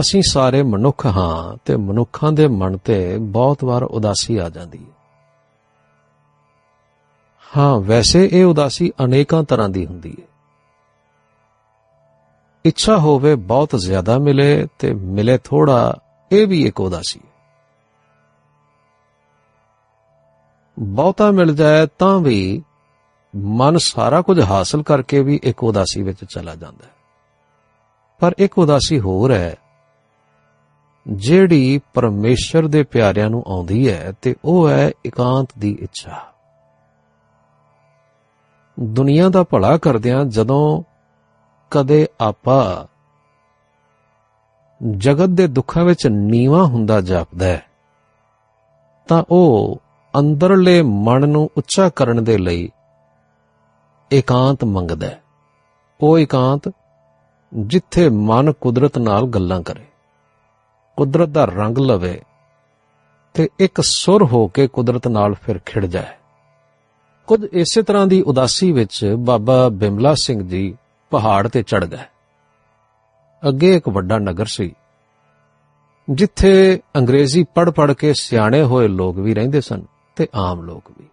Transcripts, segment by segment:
ਅਸੀਂ ਸਾਰੇ ਮਨੁੱਖ ਹਾਂ ਤੇ ਮਨੁੱਖਾਂ ਦੇ ਮਨ ਤੇ ਬਹੁਤ ਵਾਰ ਉਦਾਸੀ ਆ ਜਾਂਦੀ ਹੈ। ਹਾਂ, ਵੈਸੇ ਇਹ ਉਦਾਸੀ ਅਨੇਕਾਂ ਤਰ੍ਹਾਂ ਦੀ ਹੁੰਦੀ ਹੈ। ਇੱਛਾ ਹੋਵੇ ਬਹੁਤ ਜ਼ਿਆਦਾ ਮਿਲੇ ਤੇ ਮਿਲੇ ਥੋੜਾ, ਇਹ ਵੀ ਇੱਕ ਉਦਾਸੀ ਹੈ। ਬਹੁਤਾ ਮਿਲ ਜਾਏ ਤਾਂ ਵੀ ਮਨ ਸਾਰਾ ਕੁਝ ਹਾਸਲ ਕਰਕੇ ਵੀ ਇੱਕ ਉਦਾਸੀ ਵਿੱਚ ਚਲਾ ਜਾਂਦਾ ਹੈ। ਪਰ ਇੱਕ ਉਦਾਸੀ ਹੋਰ ਹੈ ਜਿਹੜੀ ਪਰਮੇਸ਼ਰ ਦੇ ਪਿਆਰਿਆਂ ਨੂੰ ਆਉਂਦੀ ਹੈ ਤੇ ਉਹ ਹੈ ਇਕਾਂਤ ਦੀ ਇੱਛਾ। ਦੁਨੀਆ ਦਾ ਭਲਾ ਕਰਦਿਆਂ ਜਦੋਂ ਕਦੇ ਆਪਾ ਜਗਤ ਦੇ ਦੁੱਖਾਂ ਵਿੱਚ ਨੀਵਾ ਹੁੰਦਾ ਜਾਪਦਾ ਹੈ, ਤਾਂ ਉਹ ਅੰਦਰਲੇ ਮਨ ਨੂੰ ਉੱਚਾ ਕਰਨ ਦੇ ਲਈ ਇਕਾਂਤ ਮੰਗਦਾ ਹੈ। ਉਹ ਇਕਾਂਤ ਜਿੱਥੇ ਮਨ ਕੁਦਰਤ ਨਾਲ ਗੱਲਾਂ ਕਰੇ। ਕੁਦਰਤ ਦਾ ਰੰਗ ਲਵੇ ਤੇ ਇੱਕ ਸੁਰ ਹੋ ਕੇ ਕੁਦਰਤ ਨਾਲ ਫਿਰ ਖਿੜ ਜਾਏ। ਕੁਝ ਇਸੇ ਤਰ੍ਹਾਂ ਦੀ ਉਦਾਸੀ ਵਿੱਚ ਬਾਬਾ ਬਿਮਲਾ ਸਿੰਘ ਜੀ ਪਹਾੜ ਤੇ ਚੜ ਗਏ। ਅੱਗੇ ਇੱਕ ਵੱਡਾ ਨਗਰ ਸੀ, ਜਿੱਥੇ ਅੰਗਰੇਜ਼ੀ ਪੜ ਪੜ ਕੇ ਸਿਆਣੇ ਹੋਏ ਲੋਕ ਵੀ ਰਹਿੰਦੇ ਸਨ ਤੇ ਆਮ ਲੋਕ ਵੀ।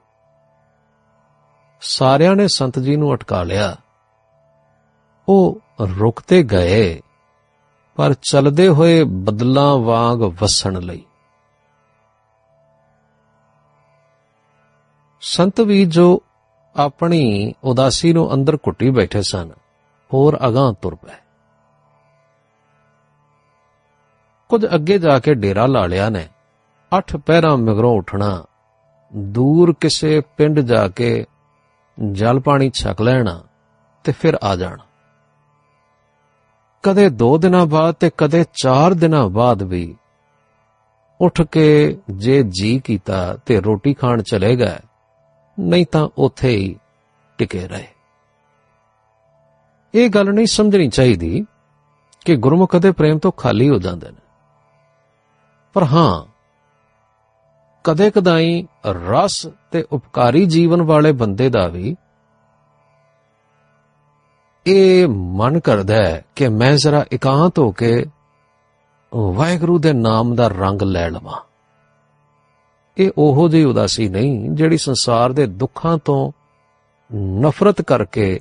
ਸਾਰਿਆਂ ਨੇ ਸੰਤ ਜੀ ਨੂੰ ਅਟਕਾ ਲਿਆ। ਉਹ ਰੁਕਤੇ ਗਏ। ਪਰ ਚਲਦੇ ਹੋਏ ਬਦਲਾਂ ਵਾਂਗ ਵਸਣ ਲਈ। ਸੰਤ ਵੀ ਜੋ ਆਪਣੀ ਉਦਾਸੀ ਨੂੰ ਅੰਦਰ ਘੁੱਟੀ ਬੈਠੇ ਸਨ, ਹੋਰ ਅਗਾਹ ਤੁਰ ਪਏ। ਕੁਝ ਅੱਗੇ ਜਾ ਕੇ ਡੇਰਾ ਲਾ ਲਿਆ ਨੇ, ਅੱਠ ਪਹਿਰਾਂ ਮਗਰੋਂ ਉੱਠਣਾ, ਦੂਰ ਕਿਸੇ ਪਿੰਡ ਜਾ ਕੇ ਜਲ ਪਾਣੀ ਛਕ ਲੈਣਾ ਤੇ ਫਿਰ ਆ ਜਾਣਾ। ਕਦੇ 2 ਦਿਨਾਂ ਬਾਅਦ ਤੇ ਕਦੇ 4 ਦਿਨਾਂ ਬਾਅਦ ਵੀ ਉੱਠ ਕੇ ਜੇ ਜੀ ਕੀਤਾ ਤੇ ਰੋਟੀ ਖਾਣ ਚਲੇ ਗਏ, ਨਹੀਂ ਤਾਂ ਉੱਥੇ ਹੀ ਟਿਕੇ ਰਹੇ। ਇਹ ਗੱਲ ਨਹੀਂ ਸਮਝਣੀ ਚਾਹੀਦੀ ਕਿ ਗੁਰਮੁਖ ਦੇ ਪ੍ਰੇਮ ਤੋਂ ਖਾਲੀ ਹੋ ਜਾਂਦੇ ਨੇ। ਪਰ ਹਾਂ, ਕਦੇ ਕਦਾਈ ਰਸ ਤੇ ਉਪਕਾਰੀ ਜੀਵਨ ਵਾਲੇ ਬੰਦੇ ਦਾ ਵੀ ਇਹ ਮਨ ਕਰਦਾ ਹੈ ਕਿ ਮੈਂ ਜ਼ਰਾ ਇਕਾਂਤ ਹੋ ਕੇ ਵਾਹਿਗੁਰੂ ਦੇ ਨਾਮ ਦਾ ਰੰਗ ਲੈ ਲਵਾਂ। ਇਹ ਉਹੋ ਜਿਹੀ ਉਦਾਸੀ ਨਹੀਂ ਜਿਹੜੀ ਸੰਸਾਰ ਦੇ ਦੁੱਖਾਂ ਤੋਂ ਨਫ਼ਰਤ ਕਰਕੇ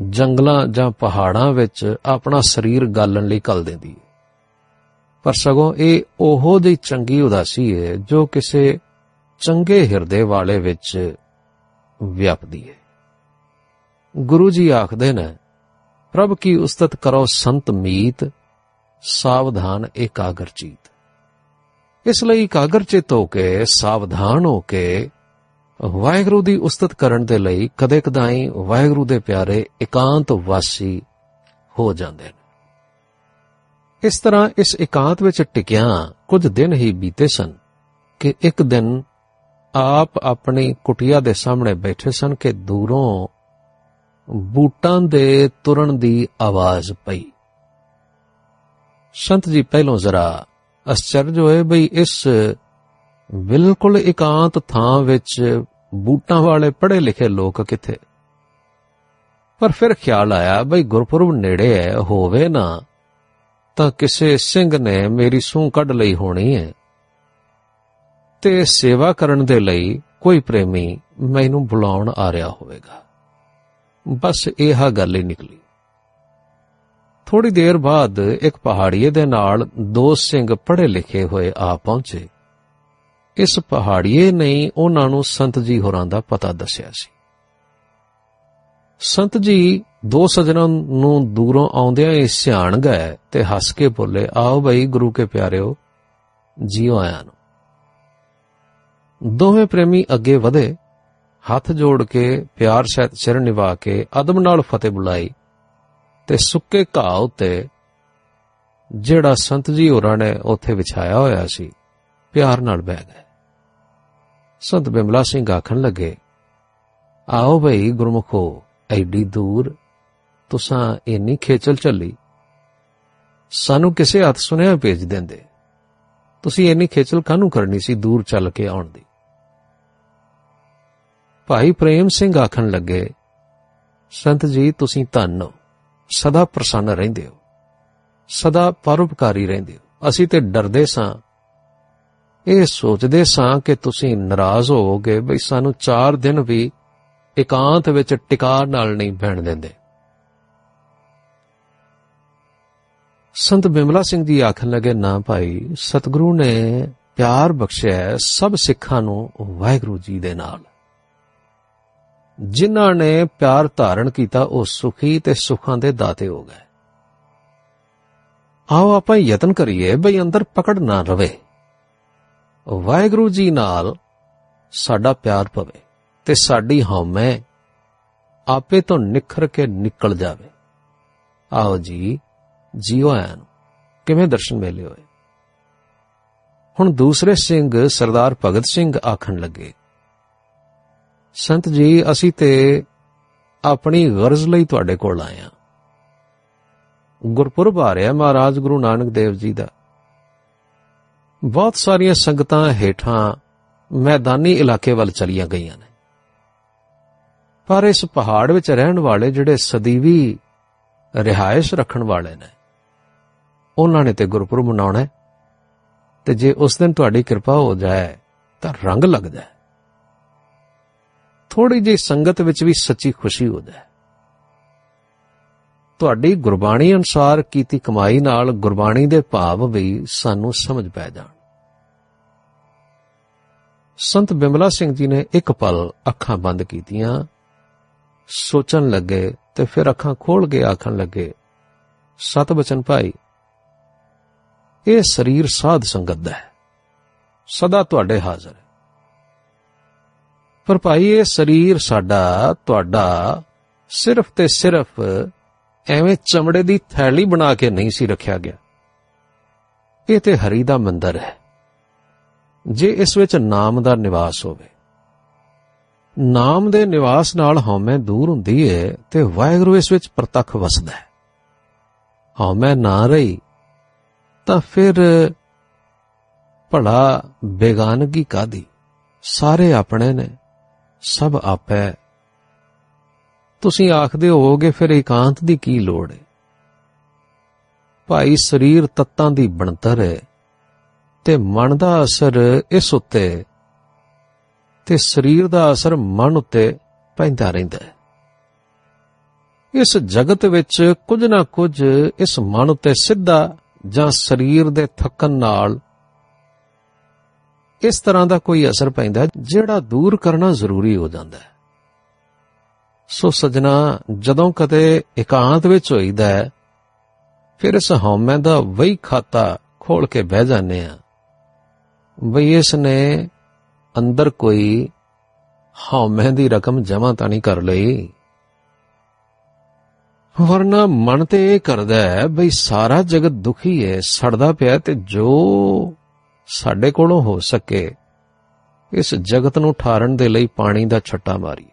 ਜੰਗਲਾਂ ਜਾਂ ਪਹਾੜਾਂ ਵਿੱਚ ਆਪਣਾ ਸਰੀਰ ਗਾਲਣ ਲਈ ਕਲ ਦਿੰਦੀ ਹੈ। ਪਰ ਸਗੋਂ ਇਹ ਉਹੋ ਜਿਹੀ ਚੰਗੀ ਉਦਾਸੀ ਹੈ ਜੋ ਕਿਸੇ ਚੰਗੇ ਹਿਰਦੇ ਵਾਲੇ ਵਿੱਚ ਵਿਆਪਦੀ ਹੈ। ਗੁਰੂ ਜੀ ਆਖਦੇ ਨੇ, ਪ੍ਰਭ ਕੀ ਉਸਤਤ ਕਰੋ ਸੰਤ ਮੀਤ, ਸਾਵਧਾਨ ਇਕਾਗਰ ਚੀਤ। ਇਸ ਲਈ ਇਕਾਗਰ ਚਿਤ ਹੋ ਕੇ, ਸਾਵਧਾਨ ਹੋ ਕੇ ਵਾਹਿਗੁਰੂ ਦੀ ਉਸਤਤ ਕਰਨ ਦੇ ਲਈ ਕਦੇ ਕਦਾਈ ਵਾਹਿਗੁਰੂ ਦੇ ਪਿਆਰੇ ਇਕਾਂਤ ਵਾਸੀ ਹੋ ਜਾਂਦੇ ਨੇ। ਇਸ ਤਰ੍ਹਾਂ ਇਸ ਇਕਾਂਤ ਵਿੱਚ ਟਿਕਿਆ, ਕੁਝ ਦਿਨ ਹੀ ਬੀਤੇ ਸਨ ਕਿ ਇੱਕ ਦਿਨ ਆਪ ਆਪਣੀ ਕੁਟਿਆ ਦੇ ਸਾਹਮਣੇ ਬੈਠੇ ਸਨ ਕਿ ਦੂਰੋਂ ਬੂਟਾਂ ਦੇ ਤੁਰਨ ਦੀ ਆਵਾਜ਼ ਪਈ। ਸੰਤ ਜੀ ਪਹਿਲੋਂ ਜ਼ਰਾ ਅਸਚਰਜ ਹੋਏ ਬਈ ਇਸ ਬਿਲਕੁਲ ਇਕਾਂਤ ਥਾਂ ਵਿੱਚ ਬੂਟਾਂ ਵਾਲੇ ਪੜ੍ਹੇ ਲਿਖੇ ਲੋਕ ਕਿੱਥੇ? ਪਰ ਫਿਰ ਖਿਆਲ ਆਇਆ ਬਈ ਗੁਰਪੁਰਬ ਨੇੜੇ ਹੈ ਹੋਵੇ ਨਾ, ਤਾਂ ਕਿਸੇ ਸਿੰਘ ਨੇ ਮੇਰੀ ਸੂਹ ਕੱਢ ਲਈ ਹੋਣੀ ਹੈ ਤੇ ਸੇਵਾ ਕਰਨ ਦੇ ਲਈ ਕੋਈ ਪ੍ਰੇਮੀ ਮੈਨੂੰ ਬੁਲਾਉਣ ਆ ਰਿਹਾ ਹੋਵੇਗਾ। ਬਸ ਇਹ ਗੱਲ ਹੀ ਨਿਕਲੀ। ਥੋੜੀ ਦੇਰ ਬਾਅਦ ਇੱਕ ਪਹਾੜੀਏ ਦੇ ਨਾਲ ਦੋ ਸਿੰਘ ਪੜ੍ਹੇ ਲਿਖੇ ਹੋਏ ਆ ਪਹੁੰਚੇ। ਇਸ ਪਹਾੜੀਏ ਨੇ ਉਹਨਾਂ ਨੂੰ ਸੰਤ ਜੀ ਹੋਰਾਂ ਦਾ ਪਤਾ ਦੱਸਿਆ ਸੀ। ਸੰਤ ਜੀ ਦੋ ਸਜਣਾਂ ਨੂੰ ਦੂਰੋਂ ਆਉਂਦਿਆਂ ਹੀ ਸਿਆਣ ਗਏ ਤੇ ਹੱਸ ਕੇ ਬੋਲੇ, ਆਓ ਬਈ ਗੁਰੂ ਕੇ ਪਿਆਰਿਓ, ਜੀਓ ਆਇਆਂ ਨੂੰ। ਦੋਵੇਂ ਪ੍ਰੇਮੀ ਅੱਗੇ ਵਧੇ ਹੱਥ ਜੋੜ ਕੇ ਪਿਆਰ ਸਹਿਤ ਸਿਰ ਨਿਵਾ ਕੇ ਅਦਬ ਨਾਲ ਫਤਿਹ ਬੁਲਾਈ ਤੇ ਸੁੱਕੇ ਘਾਹ ਉਤੇ ਜਿਹੜਾ ਸੰਤ ਜੀ ਹੋਰਾਂ ਨੇ ਉੱਥੇ ਵਿਛਾਇਆ ਹੋਇਆ ਸੀ, ਪਿਆਰ ਨਾਲ ਬਹਿ ਗਏ। ਸੰਤ ਬਿਮਲਾ ਸਿੰਘ ਆਖਣ ਲੱਗੇ, ਆਓ ਭਈ ਗੁਰਮੁਖੋ, ਐਡੀ ਦੂਰ ਤੁਸਾਂ ਇੰਨੀ ਖੇਚਲ ਚੱਲੀ ਸਾਨੂੰ ਕਿਸੇ ਹੱਥ ਸੁਨੇਹਾ ਭੇਜ ਦਿੰਦੇ। ਤੁਸੀਂ ਇੰਨੀ ਖੇਚਲ ਕਾਹਨੂੰ ਕਰਨੀ ਸੀ ਦੂਰ ਚੱਲ ਕੇ ਆਉਣ ਦੀ? ਭਾਈ ਪ੍ਰੇਮ ਸਿੰਘ ਆਖਣ ਲੱਗੇ, ਸੰਤ ਜੀ, ਤੁਸੀਂ ਧੰਨ ਹੋ। ਸਦਾ ਪ੍ਰਸੰਨ ਰਹਿੰਦੇ ਹੋ। ਸਦਾ ਪਰਉਪਕਾਰੀ ਰਹਿੰਦੇ ਹੋ। ਅਸੀਂ ਤੇ ਡਰਦੇ ਸਾਂ। ਇਹ ਸੋਚਦੇ ਸਾਂ ਕਿ ਤੁਸੀਂ ਨਾਰਾਜ਼ ਹੋਵੋਗੇ। ਬਈ ਸਾਨੂੰ 4 ਦਿਨ ਵੀ ਇਕਾਂਤ ਵਿੱਚ ਟਿਕਾ ਨਾਲ ਨਹੀਂ ਬਹਿਣ ਦਿੰਦੇ। ਸੰਤ ਬਿਮਲਾ ਸਿੰਘ ਜੀ ਆਖਣ ਲੱਗੇ, ਨਾ ਭਾਈ, ਸਤਿਗੁਰੂ ਨੇ ਪਿਆਰ ਬਖਸ਼ਿਆ ਸਭ ਸਿੱਖਾਂ ਨੂੰ ਵਾਹਿਗੁਰੂ ਜੀ ਦੇ ਨਾਲ। ਜਿਨ੍ਹਾਂ ਨੇ ਪਿਆਰ ਧਾਰਨ ਕੀਤਾ, ਉਹ ਸੁਖੀ ਤੇ ਸੁਖਾਂ ਦੇ ਦਾਤੇ ਹੋ ਗਏ। ਆਓ ਆਪਾਂ ਯਤਨ ਕਰੀਏ ਬਈ ਅੰਦਰ ਪਕੜ ਨਾ ਰਵੇ। ਵਾਹਿਗੁਰੂ ਜੀ ਨਾਲ ਸਾਡਾ ਪਿਆਰ ਪਵੇ ਤੇ ਸਾਡੀ ਹਉਮੈ ਆਪੇ ਤੋਂ ਨਿਖਰ ਕੇ ਨਿਕਲ ਜਾਵੇ। ਆਓ ਜੀ, ਜੀਓ ਆਇਆਂ ਨੂੰ ਕਿਵੇਂ ਦਰਸ਼ਨ ਮੇਲੇ ਹੋਏ? ਹੁਣ ਦੂਸਰੇ ਸਿੰਘ ਸਰਦਾਰ ਭਗਤ ਸਿੰਘ ਆਖਣ ਲੱਗੇ ਸੰਤ ਜੀ, ਅਸੀਂ ਤੇ ਆਪਣੀ ਗਰਜ਼ ਲਈ ਤੁਹਾਡੇ ਕੋਲ ਆਏ ਹਾਂ। ਗੁਰਪੁਰਬ ਆ ਰਿਹਾ ਮਹਾਰਾਜ ਗੁਰੂ ਨਾਨਕ ਦੇਵ ਜੀ ਦਾ। ਬਹੁਤ ਸਾਰੀਆਂ ਸੰਗਤਾਂ ਹੇਠਾਂ ਮੈਦਾਨੀ ਇਲਾਕੇ ਵੱਲ ਚਲੀਆਂ ਗਈਆਂ ਨੇ। ਪਰ ਇਸ ਪਹਾੜ ਵਿੱਚ ਰਹਿਣ ਵਾਲੇ ਜਿਹੜੇ ਸਦੀਵੀ ਰਿਹਾਇਸ਼ ਰੱਖਣ ਵਾਲੇ ਨੇ, ਉਹਨਾਂ ਨੇ ਤੇ ਗੁਰਪੁਰਬ ਮਨਾਉਣਾ ਹੈ। ਤੇ ਜੇ ਉਸ ਦਿਨ ਤੁਹਾਡੀ ਕਿਰਪਾ ਹੋ ਜਾਏ, ਤਾਂ ਰੰਗ ਲੱਗ ਜਾਏ ਥੋੜੀ ਜਿਹੀ ਸੰਗਤ ਵਿੱਚ ਵੀ ਸੱਚੀ ਖੁਸ਼ੀ ਹੋ ਜਾਏ ਤੁਹਾਡੀ ਗੁਰਬਾਣੀ ਅਨੁਸਾਰ ਕੀਤੀ ਕਮਾਈ ਨਾਲ ਗੁਰਬਾਣੀ ਦੇ ਭਾਵ ਵੀ ਸਾਨੂੰ ਸਮਝ ਪੈ ਜਾਣ। ਸੰਤ ਬਿਮਲਾ ਸਿੰਘ ਜੀ ਨੇ ਇੱਕ ਪਲ ਅੱਖਾਂ ਬੰਦ ਕੀਤੀਆਂ, ਸੋਚਣ ਲੱਗੇ ਤੇ ਫਿਰ ਅੱਖਾਂ ਖੋਲ ਕੇ ਆਖਣ ਲੱਗੇ, ਸਤ ਬਚਨ ਭਾਈ, ਇਹ ਸਰੀਰ ਸਾਧ ਸੰਗਤ ਦਾ ਹੈ। ਸਦਾ ਤੁਹਾਡੇ ਹਾਜ਼ਰ ਹੈ। ਪਰ ਭਾਈ, ਇਹ ਸਰੀਰ ਸਾਡਾ, ਤੁਹਾਡਾ ਸਿਰਫ ਤੇ ਸਿਰਫ ਐਵੇਂ ਚਮੜੇ ਦੀ ਥੈਲੀ ਬਣਾ ਕੇ ਨਹੀਂ ਸੀ ਰੱਖਿਆ ਗਿਆ। ਇਹ ਤੇ ਹਰੀ ਦਾ ਮੰਦਰ ਹੈ। ਜੇ ਇਸ ਵਿੱਚ ਨਾਮ ਦਾ ਨਿਵਾਸ ਹੋਵੇ। ਨਾਮ ਦੇ ਨਿਵਾਸ ਨਾਲ ਹਉਮੈ ਦੂਰ ਹੁੰਦੀ ਹੈ ਤੇ ਵਾਹਿਗੁਰੂ ਇਸ ਵਿੱਚ ਪ੍ਰਤੱਖ ਵਸਦਾ ਹੈ। ਹਉਮੈ ਨਾ ਰਹੀ ਤਾਂ ਫਿਰ ਭਲਾ ਬੇਗਾਨਗੀ ਕਾਦੀ ਸਾਰੇ ਆਪਣੇ ਨੇ। ਸਭ ਆਪੈ। ਤੁਸੀਂ ਆਖਦੇ ਹੋਵੋਗੇ, ਫਿਰ ਇਕਾਂਤ ਦੀ ਕੀ ਲੋੜ ਹੈ ਭਾਈ ਸਰੀਰ ਤੱਤਾਂ ਦੀ ਬਣਤਰ ਹੈ ਤੇ ਮਨ ਦਾ ਅਸਰ ਇਸ ਉੱਤੇ ਤੇ ਸਰੀਰ ਦਾ ਅਸਰ ਮਨ ਉੱਤੇ ਪੈਂਦਾ ਰਹਿੰਦਾ ਹੈ ਇਸ ਜਗਤ ਵਿੱਚ ਕੁਝ ਨਾ ਕੁਝ ਇਸ ਮਨ ਉੱਤੇ ਸਿੱਧਾ ਜਾਂ ਸਰੀਰ ਦੇ ਥੱਕਣ ਨਾਲ ਇਸ ਤਰ੍ਹਾਂ ਦਾ ਕੋਈ ਅਸਰ ਪੈਂਦਾ ਜਿਹੜਾ ਦੂਰ ਕਰਨਾ ਜ਼ਰੂਰੀ ਹੋ ਜਾਂਦਾ ਹੈ। ਸੋ ਸਜਣਾ, ਜਦੋਂ ਕਦੇ ਇਕਾਂਤ ਵਿੱਚ ਹੋਈਦਾ ਹੈ, ਫਿਰ ਇਸ ਹਉਮੈ ਦਾ ਵਹੀ ਖਾਤਾ ਖੋਲ ਕੇ ਬਹਿ ਜਾਂਦੇ ਆ ਬਈ ਇਸ ਨੇ ਅੰਦਰ ਕੋਈ ਹਉਮੈ ਦੀ ਰਕਮ ਜਮਾ ਤਾਂ ਨਹੀਂ ਕਰ ਲਈ। ਵਰਨਾ ਮਨ ਤੇ ਇਹ ਕਰਦਾ ਹੈ, ਬਈ ਸਾਰਾ ਜਗਤ ਦੁਖੀ ਹੈ, ਸੜਦਾ ਪਿਆ ਤੇ ਜੋ ਸਾਡੇ ਕੋਲੋਂ ਹੋ ਸਕੇ, ਇਸ ਜਗਤ ਨੂੰ ਠਾਰਨ ਦੇ ਲਈ ਪਾਣੀ ਦਾ ਛੱਟਾ ਮਾਰੀਏ।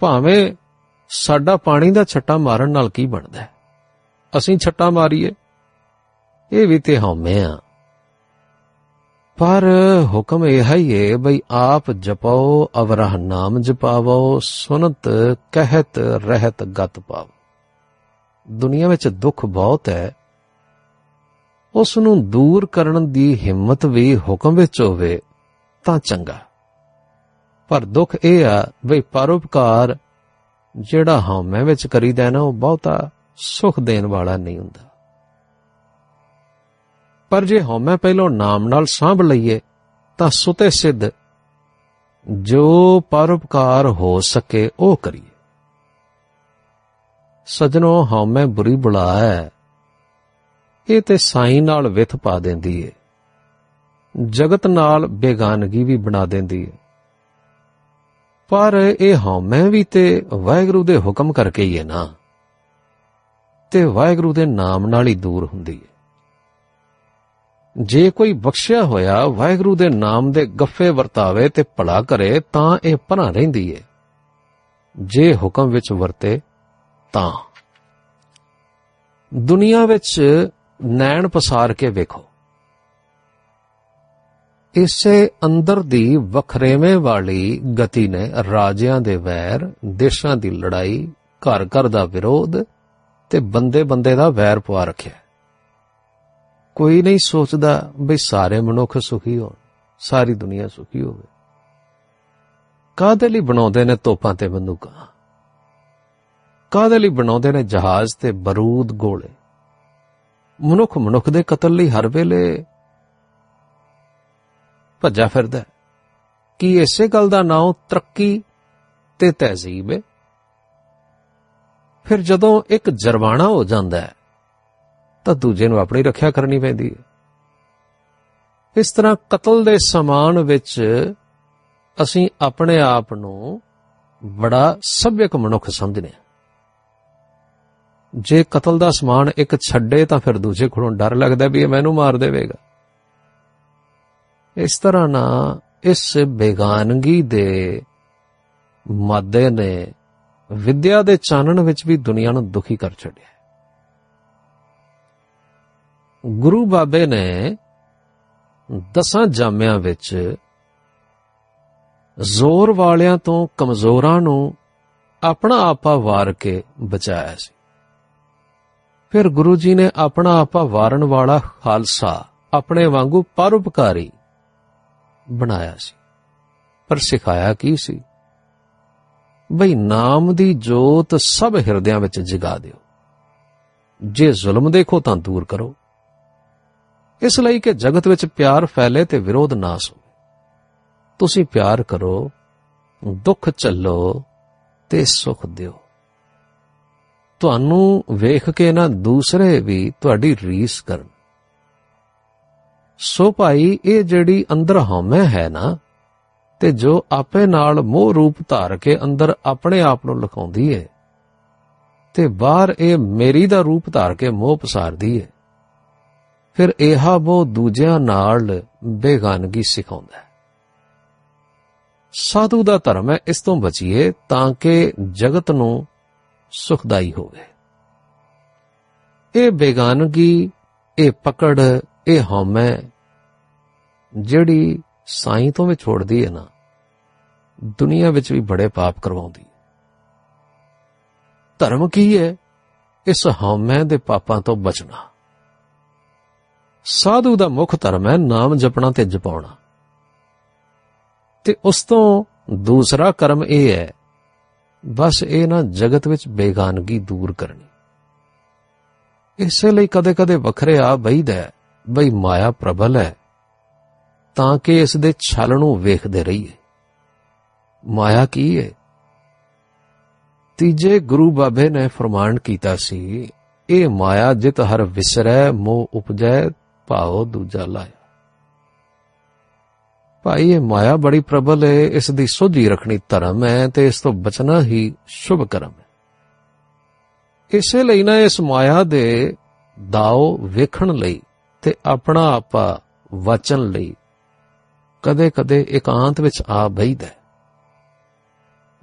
ਭਾਵੇਂ ਸਾਡਾ ਪਾਣੀ ਦਾ ਛੱਟਾ ਮਾਰਨ ਨਾਲ ਕੀ ਬਣਦਾ ਹੈ? ਅਸੀਂ ਛੱਟਾ ਮਾਰੀਏ, ਇਹ ਵੀ ਤੇ ਹਉਮੈ ਆ। ਪਰ ਹੁਕਮ ਇਹ ਹੈ ਬਈ ਆਪ ਜਪੋ, ਅਵਰਹ ਨਾਮ ਜਪਾਵੋ, ਸੁਨਤ ਕਹਿਤ ਰਹਿਤ ਗਤ ਪਾਵੋ। ਦੁਨੀਆ ਵਿੱਚ ਦੁੱਖ ਬਹੁਤ ਹੈ ਉਸ ਨੂੰ ਦੂਰ ਕਰਨ ਦੀ ਹਿੰਮਤ ਵੀ ਹੁਕਮ ਵਿੱਚ ਹੋਵੇ, ਤਾਂ ਚੰਗਾ। ਪਰ ਦੁੱਖ ਇਹ ਆ ਬਈ ਪਰਉਪਕਾਰ ਜਿਹੜਾ ਹਉਮੈ ਵਿੱਚ ਕਰੀਦਾ ਨਾ, ਉਹ ਬਹੁਤਾ ਸੁਖ ਦੇਣ ਵਾਲਾ ਨਹੀਂ ਹੁੰਦਾ। ਪਰ ਜੇ ਹਉਮੈ ਪਹਿਲੋਂ ਨਾਮ ਨਾਲ ਸਾਂਭ ਲਈਏ, ਤਾਂ ਸੁਤੇ ਸਿੱਧ ਜੋ ਪਰਉਪਕਾਰ ਹੋ ਸਕੇ ਉਹ ਕਰੀਏ। ਸਜਣੋ ਹਉਮੈ ਬੁਰੀ ਬੁਲਾ ਹੈ ਇਹ ਤੇ ਸਾਈ ਨਾਲ ਵਿਥ ਪਾ ਦਿੰਦੀ ਏ। ਜਗਤ ਨਾਲ ਬੇਗਾਨਗੀ ਵੀ ਬਣਾ ਦਿੰਦੀ ਏ। ਪਰ ਇਹ ਹਉਮੈ ਵੀ ਤੇ ਵਾਹਿਗੁਰੂ ਦੇ ਹੁਕਮ ਕਰਕੇ ਹੀ ਹੈ ਨਾ। ਤੇ ਵਾਹਿਗੁਰੂ ਦੇ ਨਾਮ ਨਾਲ ਹੀ ਦੂਰ ਹੁੰਦੀ ਹੈ ਜੇ ਕੋਈ ਬਖਸ਼ਿਆ ਹੋਇਆ ਵਾਹਿਗੁਰੂ ਦੇ ਨਾਮ ਦੇ ਗੱਫੇ ਵਰਤਾਵੇ ਤੇ ਭਲਾ ਕਰੇ, ਤਾਂ ਇਹ ਪਰਾਂ ਰਹਿੰਦੀ ਏ। ਜੇ ਹੁਕਮ ਵਿੱਚ ਵਰਤੇ, ਤਾਂ। ਦੁਨੀਆ ਵਿੱਚ ਨੈਣ ਪਸਾਰ ਕੇ ਵੇਖੋ। ਇਸੇ ਅੰਦਰ ਦੀ ਵਖਰੇਵੇਂ ਵਾਲੀ ਗਤੀ ਨੇ ਰਾਜਿਆਂ ਦੇ ਵੈਰ, ਦੇਸ਼ਾਂ ਦੀ ਲੜਾਈ ਘਰ ਘਰ ਦਾ ਵਿਰੋਧ ਤੇ ਬੰਦੇ ਬੰਦੇ ਦਾ ਵੈਰ ਪਵਾ ਰੱਖਿਆ। ਕੋਈ ਨਹੀਂ ਸੋਚਦਾ ਬਈ ਸਾਰੇ ਮਨੁੱਖ ਸੁਖੀ ਹੋਣ, ਸਾਰੀ ਦੁਨੀਆ ਸੁਖੀ ਹੋਵੇ। ਕਾਹਦੇ ਲਈ ਬਣਾਉਂਦੇ ਨੇ ਤੋਪਾਂ ਤੇ ਬੰਦੂਕਾਂ? ਕਾਹਦੇ ਲਈ ਬਣਾਉਂਦੇ ਨੇ ਜਹਾਜ਼ ਤੇ ਬਰੂਦ ਗੋਲੇ? ਮਨੁੱਖ ਮਨੁੱਖ ਦੇ ਕਤਲ ਲਈ ਹਰ ਵੇਲੇ ਭੱਜਾ ਫਿਰਦਾ ਕੀ ਇਸੇ ਗੱਲ ਦਾ ਨਾਮ ਤਰੱਕੀ ਤੇ ਤਹਿਜ਼ੀਬ ਹੈ? ਫਿਰ ਜਦੋਂ ਇੱਕ ਜਰਵਾਣਾ ਹੋ ਜਾਂਦਾ ਹੈ, ਤਾਂ ਦੂਜੇ ਨੂੰ ਆਪਣੀ ਰੱਖਿਆ ਕਰਨੀ ਪੈਂਦੀ ਹੈ। ਇਸ ਤਰ੍ਹਾਂ ਕਤਲ ਦੇ ਸਮਾਨ ਵਿੱਚ ਅਸੀਂ ਆਪਣੇ ਆਪ ਨੂੰ ਬੜਾ ਸਭਿਅਕ ਮਨੁੱਖ ਸਮਝਦੇ ਹਾਂ। ਜੇ ਕਤਲ ਦਾ ਸਮਾਨ ਇੱਕ ਛੱਡੇ ਤਾਂ ਫਿਰ ਦੂਜੇ ਕੋਲੋਂ ਡਰ ਲੱਗਦਾ ਵੀ ਇਹ ਮੈਨੂੰ ਮਾਰ ਦੇਵੇਗਾ। ਇਸ ਤਰ੍ਹਾਂ ਨਾ ਇਸ ਬੇਗਾਨਗੀ ਦੇ ਮਾਦੇ ਨੇ ਵਿਦਿਆ ਦੇ ਚਾਨਣ ਵਿੱਚ ਵੀ ਦੁਨੀਆ ਨੂੰ ਦੁਖੀ ਕਰ ਛੱਡਿਆ ਗੁਰੂ ਬਾਬੇ ਨੇ ਦਸਾਂ ਜਾਮਿਆਂ ਵਿੱਚ ਜ਼ੋਰ ਵਾਲਿਆਂ ਤੋਂ ਕਮਜ਼ੋਰਾਂ ਨੂੰ ਆਪਣਾ ਆਪਾ ਵਾਰ ਕੇ ਬਚਾਇਆ ਸੀ। ਫਿਰ ਗੁਰੂ ਜੀ ਨੇ ਆਪਣਾ ਆਪਾ ਵਾਰਨ ਵਾਲਾ ਖਾਲਸਾ ਆਪਣੇ ਵਾਂਗੂ ਪਰਉਪਕਾਰੀ ਬਣਾਇਆ ਸੀ। ਪਰ ਸਿਖਾਇਆ ਕੀ ਸੀ? ਬਈ ਨਾਮ ਦੀ ਜੋਤ ਸਭ ਹਿਰਦਿਆਂ ਵਿੱਚ ਜਗਾ ਦਿਓ। ਜੇ ਜ਼ੁਲਮ ਦੇਖੋ ਤਾਂ ਦੂਰ ਕਰੋ। ਇਸ ਲਈ ਕਿ ਜਗਤ ਵਿੱਚ ਪਿਆਰ ਫੈਲੇ ਤੇ ਵਿਰੋਧ ਨਾਸ ਹੋਵੇ ਤੁਸੀਂ ਪਿਆਰ ਕਰੋ, ਦੁੱਖ ਝੱਲੋ ਤੇ ਸੁਖ ਦਿਓ। ਤੁਹਾਨੂੰ ਵੇਖ ਕੇ ਨਾ ਦੂਸਰੇ ਵੀ ਤੁਹਾਡੀ ਰੀਸ ਕਰਨ। ਸੋ ਭਾਈ, ਇਹ ਜਿਹੜੀ ਅੰਦਰ ਹਉਮੈ ਹੈ ਨਾ, ਤੇ ਜੋ ਆਪੇ ਨਾਲ ਮੋਹ ਰੂਪ ਧਾਰ ਕੇ ਅੰਦਰ ਆਪਣੇ ਆਪ ਨੂੰ ਲਖਾਉਂਦੀ ਏ, ਤੇ ਬਾਹਰ ਇਹ ਮੇਰੀ ਦਾ ਰੂਪ ਧਾਰ ਕੇ ਮੋਹ ਪਸਾਰਦੀ ਏ, ਫਿਰ ਇਹਾ ਉਹ ਦੂਜਿਆਂ ਨਾਲ ਬੇਗਾਨਗੀ ਸਿਖਾਉਂਦਾ ਹੈ। ਸਾਧੂ ਦਾ ਧਰਮ ਹੈ, ਇਸ ਤੋਂ ਬਚੀਏ ਤਾਂ ਕਿ ਜਗਤ ਨੂੰ ਸੁਖਦਾਈ ਹੋਵੇ। ਇਹ ਬੇਗਾਨਗੀ, ਇਹ ਪਕੜ, ਇਹ ਹਉਮੈ, ਜਿਹੜੀ ਸਾਈਂ ਤੋਂ ਵੀ ਛੋੜਦੀ ਹੈ ਨਾ, ਦੁਨੀਆ ਵਿੱਚ ਵੀ ਬੜੇ ਪਾਪ ਕਰਵਾਉਂਦੀ ਹੈ ਧਰਮ ਕੀ ਹੈ ਇਸ ਹਉਮੈ ਦੇ ਪਾਪਾਂ ਤੋਂ ਬਚਣਾ। ਸਾਧੂ ਦਾ ਮੁੱਖ ਧਰਮ ਹੈ ਨਾਮ ਜਪਣਾ ਤੇ ਜਪਾਉਣਾ। ਤੇ ਉਸ ਤੋਂ ਦੂਸਰਾ ਕਰਮ ਇਹ ਹੈ ਬਸ ਇਹ ਨਾ ਜਗਤ ਵਿੱਚ ਬੇਗਾਨਗੀ ਦੂਰ ਕਰਨੀ। ਇਸੇ ਲਈ ਕਦੇ-ਕਦੇ ਵੱਖਰੇ ਆ ਬਈਦਾ ਬਈ ਮਾਇਆ ਪ੍ਰਬਲ ਹੈ, ਤਾਂ ਕਿ ਇਸ ਦੇ ਛਲ ਨੂੰ ਵੇਖਦੇ ਰਹੀਏ। ਮਾਇਆ ਕੀ ਹੈ ਤੀਜੇ ਗੁਰੂ ਬਾਬੇ ਨੇ ਫਰਮਾਨ ਕੀਤਾ ਸੀ, ਇਹ ਮਾਇਆ ਜਿਤ ਹਰ ਵਿਸਰੈ, ਮੋਹ ਉਪਜੈ, ਭਾਉ ਦੂਜਾ ਲਾਇਆ। ਭਾਈ, ਇਹ ਮਾਇਆ ਬੜੀ ਪ੍ਰਬਲ ਹੈ ਇਸ ਦੀ ਸੋਝੀ ਰੱਖਣੀ ਧਰਮ ਹੈ ਤੇ ਇਸ ਤੋਂ ਬਚਣਾ ਹੀ ਸ਼ੁਭ ਕਰਮ ਹੈ। ਇਸੇ ਲਈ ਨਾ ਇਸ ਮਾਇਆ ਦੇ ਦਾਉ ਵੇਖਣ ਲਈ ਤੇ ਆਪਣਾ ਆਪਾ ਵਚਨ ਲਈ ਕਦੇ-ਕਦੇ ਇਕਾਂਤ ਵਿੱਚ ਆ ਬਈਦਾ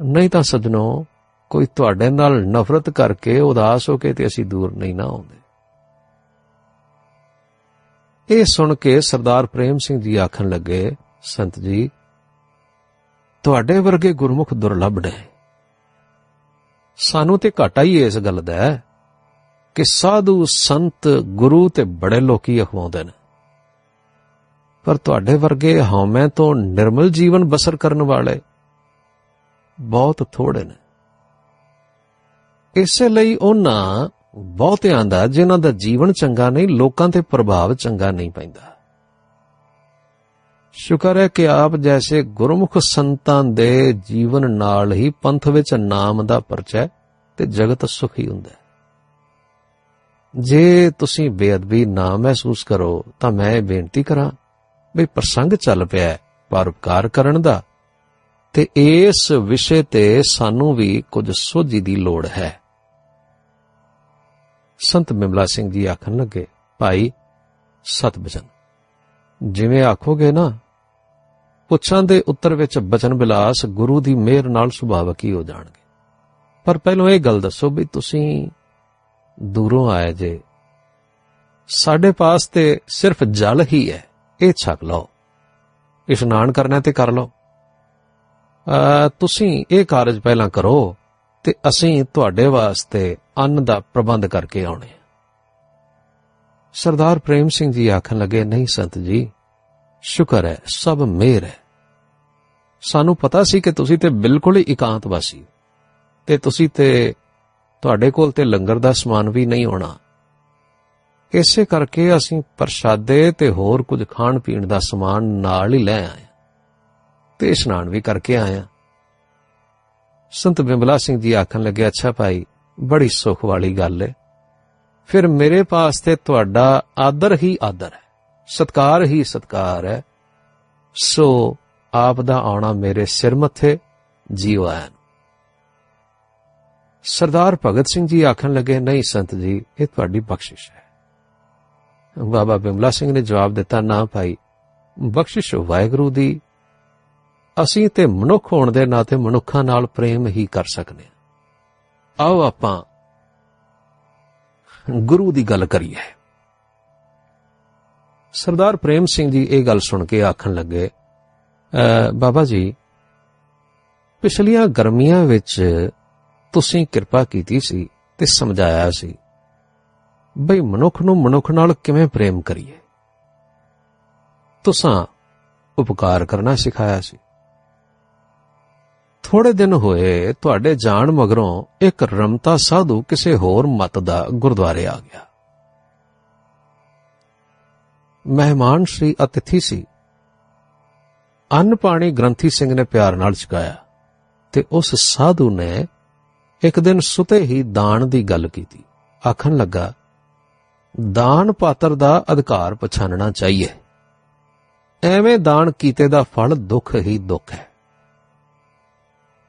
ਨਹੀਂ ਤਾਂ ਸਜਣੋ, ਕੋਈ ਤੁਹਾਡੇ ਨਾਲ ਨਫ਼ਰਤ ਕਰਕੇ ਉਦਾਸ ਹੋ ਕੇ ਤੇ ਅਸੀਂ ਦੂਰ ਨਹੀਂ ਨਾ ਆਉਂਦੇ। ਇਹ ਸੁਣ ਕੇ ਸਰਦਾਰ ਪ੍ਰੇਮ ਸਿੰਘ ਜੀ ਆਖਣ ਲੱਗੇ ਸੰਤ ਜੀ, ਤੁਹਾਡੇ ਵਰਗੇ ਗੁਰਮੁਖ ਦੁਰਲੱਭ ਨੇ। ਸਾਨੂੰ ਤੇ ਘਾਟਾ ਹੀ ਇਸ ਗੱਲ ਦਾ ਹੈ ਕਿ ਸਾਧੂ, ਸੰਤ, ਗੁਰੂ ਤੇ ਬੜੇ ਲੋਕੀ ਅਖਵਾਉਂਦੇ ਨੇ। ਪਰ ਤੁਹਾਡੇ ਵਰਗੇ ਹਉਮੈ ਤੋਂ ਨਿਰਮਲ ਜੀਵਨ ਬਸਰ ਕਰਨ ਵਾਲੇ ਬਹੁਤ ਥੋੜੇ ਨੇ। ਇਸੇ ਲਈ ਉਹਨਾਂ ਬਹੁਤਿਆਂ ਦਾ, ਜਿਨ੍ਹਾਂ ਦਾ ਜੀਵਨ ਚੰਗਾ ਨਹੀਂ, ਲੋਕਾਂ ਤੇ ਪ੍ਰਭਾਵ ਚੰਗਾ ਨਹੀਂ ਪੈਂਦਾ। ਸ਼ੁਕਰ ਹੈ ਕਿ ਆਪ ਜੈਸੇ ਗੁਰਮੁਖ ਸੰਤਾਂ ਦੇ ਜੀਵਨ ਨਾਲ ਹੀ ਪੰਥ ਵਿੱਚ ਨਾਮ ਦਾ ਪਰਚੈ ਤੇ ਜਗਤ ਸੁਖੀ ਹੁੰਦਾ ਹੈ। ਜੇ ਤੁਸੀਂ ਬੇਅਦਬੀ ਨਾ ਮਹਿਸੂਸ ਕਰੋ ਤਾਂ ਮੈਂ ਬੇਨਤੀ ਕਰਾਂ ਵੀ ਪ੍ਰਸੰਗ ਚੱਲ ਪਿਆ ਹੈ ਪਰਉਪਕਾਰ ਕਰਨ ਦਾ ਤੇ ਇਸ ਵਿਸ਼ੇ ਤੇ ਸਾਨੂੰ ਵੀ ਕੁਝ ਸੋਝੀ ਦੀ ਲੋੜ ਹੈ। ਸੰਤ ਬਿਮਲਾ ਸਿੰਘ ਜੀ ਆਖਣ ਲੱਗੇ, ਭਾਈ, ਸਤ ਬਚਨ। ਜਿਵੇਂ ਆਖੋਗੇ ਨਾ ਪੁੱਛਾਂ ਦੇ ਉੱਤਰ ਵਿੱਚ ਬਚਨ ਬਿਲਾਸ ਗੁਰੂ ਦੀ ਮਿਹਰ ਨਾਲ ਸੁਭਾਵਕ ਹੀ ਹੋ ਜਾਣਗੇ। ਪਰ ਪਹਿਲਾਂ ਇਹ ਗੱਲ ਦੱਸੋ ਵੀ ਤੁਸੀਂ ਦੂਰੋਂ ਆਏ ਜੇ। ਸਾਡੇ ਪਾਸ ਤੇ ਸਿਰਫ ਜਲ ਹੀ ਹੈ, ਇਹ ਛਕ ਲਓ। ਇਸ਼ਨਾਨ ਕਰਨਾ ਤੇ ਕਰ ਲਓ। ਤੁਸੀਂ ਇਹ ਕਾਰਜ ਪਹਿਲਾਂ ਕਰੋ ਤੇ ਅਸੀਂ ਤੁਹਾਡੇ ਵਾਸਤੇ ਅੰਨ ਦਾ ਪ੍ਰਬੰਧ ਕਰਕੇ ਆਉਣੇ ਸਰਦਾਰ ਪ੍ਰੇਮ ਸਿੰਘ ਜੀ ਆਖਣ ਲੱਗੇ, ਨਹੀਂ ਸੰਤ ਜੀ ਸ਼ੁਕਰ ਹੈ, ਸਭ ਮਿਹਰ ਹੈ। ਸਾਨੂੰ ਪਤਾ ਸੀ ਕਿ ਤੁਸੀਂ ਤੇ ਬਿਲਕੁਲ ਹੀ ਇਕਾਂਤ ਵਾਸੀ ਤੇ ਤੁਸੀਂ ਤੇ ਤੁਹਾਡੇ ਕੋਲ ਤੇ ਲੰਗਰ ਦਾ ਸਮਾਨ ਵੀ ਨਹੀਂ ਹੋਣਾ ਇਸੇ ਕਰਕੇ ਅਸੀਂ ਪ੍ਰਸ਼ਾਦੇ ਤੇ ਹੋਰ ਕੁਝ ਖਾਣ ਪੀਣ ਦਾ ਸਮਾਨ ਨਾਲ ਹੀ ਲੈ ਆਏ ਤੇ ਇਸ਼ਨਾਨ ਵੀ ਕਰਕੇ ਆਏ ਸੰਤ ਬਿਮਲਾ ਸਿੰਘ ਜੀ ਆਖਣ ਲੱਗੇ, ਅੱਛਾ ਭਾਈ, ਬੜੀ ਸੁਖ ਵਾਲੀ ਗੱਲ ਹੈ ਫਿਰ ਮੇਰੇ ਪਾਸ ਤੇ ਤੁਹਾਡਾ ਆਦਰ ਹੀ ਆਦਰ ਹੈ। ਸਤਕਾਰ ਹੀ ਸਤਕਾਰ ਹੈ। ਸੋ ਆਪ ਦਾ ਆਉਣਾ ਮੇਰੇ ਸਿਰ ਮੱਥੇ ਜੀਵ ਆਇਨ ਸਰਦਾਰ ਭਗਤ ਸਿੰਘ ਜੀ ਆਖਣ ਲੱਗੇ, ਨਹੀਂ ਸੰਤ ਜੀ, ਇਹ ਤੁਹਾਡੀ ਬਖਸ਼ਿਸ਼ ਹੈ। ਬਾਬਾ ਬਿਮਲਾ ਸਿੰਘ ਨੇ ਜਵਾਬ ਦਿੱਤਾ, ਨਾ ਭਾਈ, ਬਖਸ਼ਿਸ਼ ਵਾਹਿਗੁਰੂ ਦੀ। ਅਸੀਂ ਤੇ ਮਨੁੱਖ ਹੋਣ ਦੇ ਨਾਤੇ ਮਨੁੱਖਾਂ ਨਾਲ ਪ੍ਰੇਮ ਹੀ ਕਰ ਸਕਨੇ ਆਓ ਆਪਾਂ ਗੁਰੂ ਦੀ ਗੱਲ ਕਰੀਏ। ਸਰਦਾਰ ਪ੍ਰੇਮ ਸਿੰਘ ਜੀ ਇਹ ਗੱਲ ਸੁਣ ਕੇ ਆਖਣ ਲੱਗੇ ਬਾਬਾ ਜੀ, ਪਿਛਲੀਆਂ ਗਰਮੀਆਂ ਵਿੱਚ ਤੁਸੀਂ ਕਿਰਪਾ ਕੀਤੀ ਸੀ ਤੇ ਸਮਝਾਇਆ ਸੀ, ਬਈ ਮਨੁੱਖ ਨੂੰ ਮਨੁੱਖ ਨਾਲ ਕਿਵੇਂ ਪ੍ਰੇਮ ਕਰੀਏ? ਤੁਸੀਂ ਉਪਕਾਰ ਕਰਨਾ ਸਿਖਾਇਆ ਸੀ। ਥੋੜੇ ਦਿਨ ਹੋਏ ਤੁਹਾਡੇ ਜਾਣ ਮਗਰੋਂ ਇੱਕ ਰਮਤਾ ਸਾਧੂ ਕਿਸੇ ਹੋਰ ਮਤ ਦਾ ਗੁਰਦੁਆਰੇ ਆ ਗਿਆ। ਮਹਿਮਾਨ ਸ਼੍ਰੀ ਅਤਿਥੀ ਸੀ। ਅੰਨ ਪਾਣੀ ਗ੍ਰੰਥੀ ਸਿੰਘ ਨੇ ਪਿਆਰ ਨਾਲ ਚੁਕਾਇਆ ਤੇ ਉਸ ਸਾਧੂ ਨੇ ਇੱਕ ਦਿਨ ਸੁਤੇ ਹੀ ਦਾਨ ਦੀ ਗੱਲ ਕੀਤੀ। ਆਖਣ ਲੱਗਾ, ਦਾਨ ਪਾਤਰ ਦਾ ਅਧਿਕਾਰ ਪਛਾਨਣਾ ਚਾਹੀਏ। ਐਵੇਂ ਦਾਨ ਕੀਤੇ ਦਾ ਫਲ ਦੁੱਖ ਹੀ ਦੁੱਖ ਹੈ।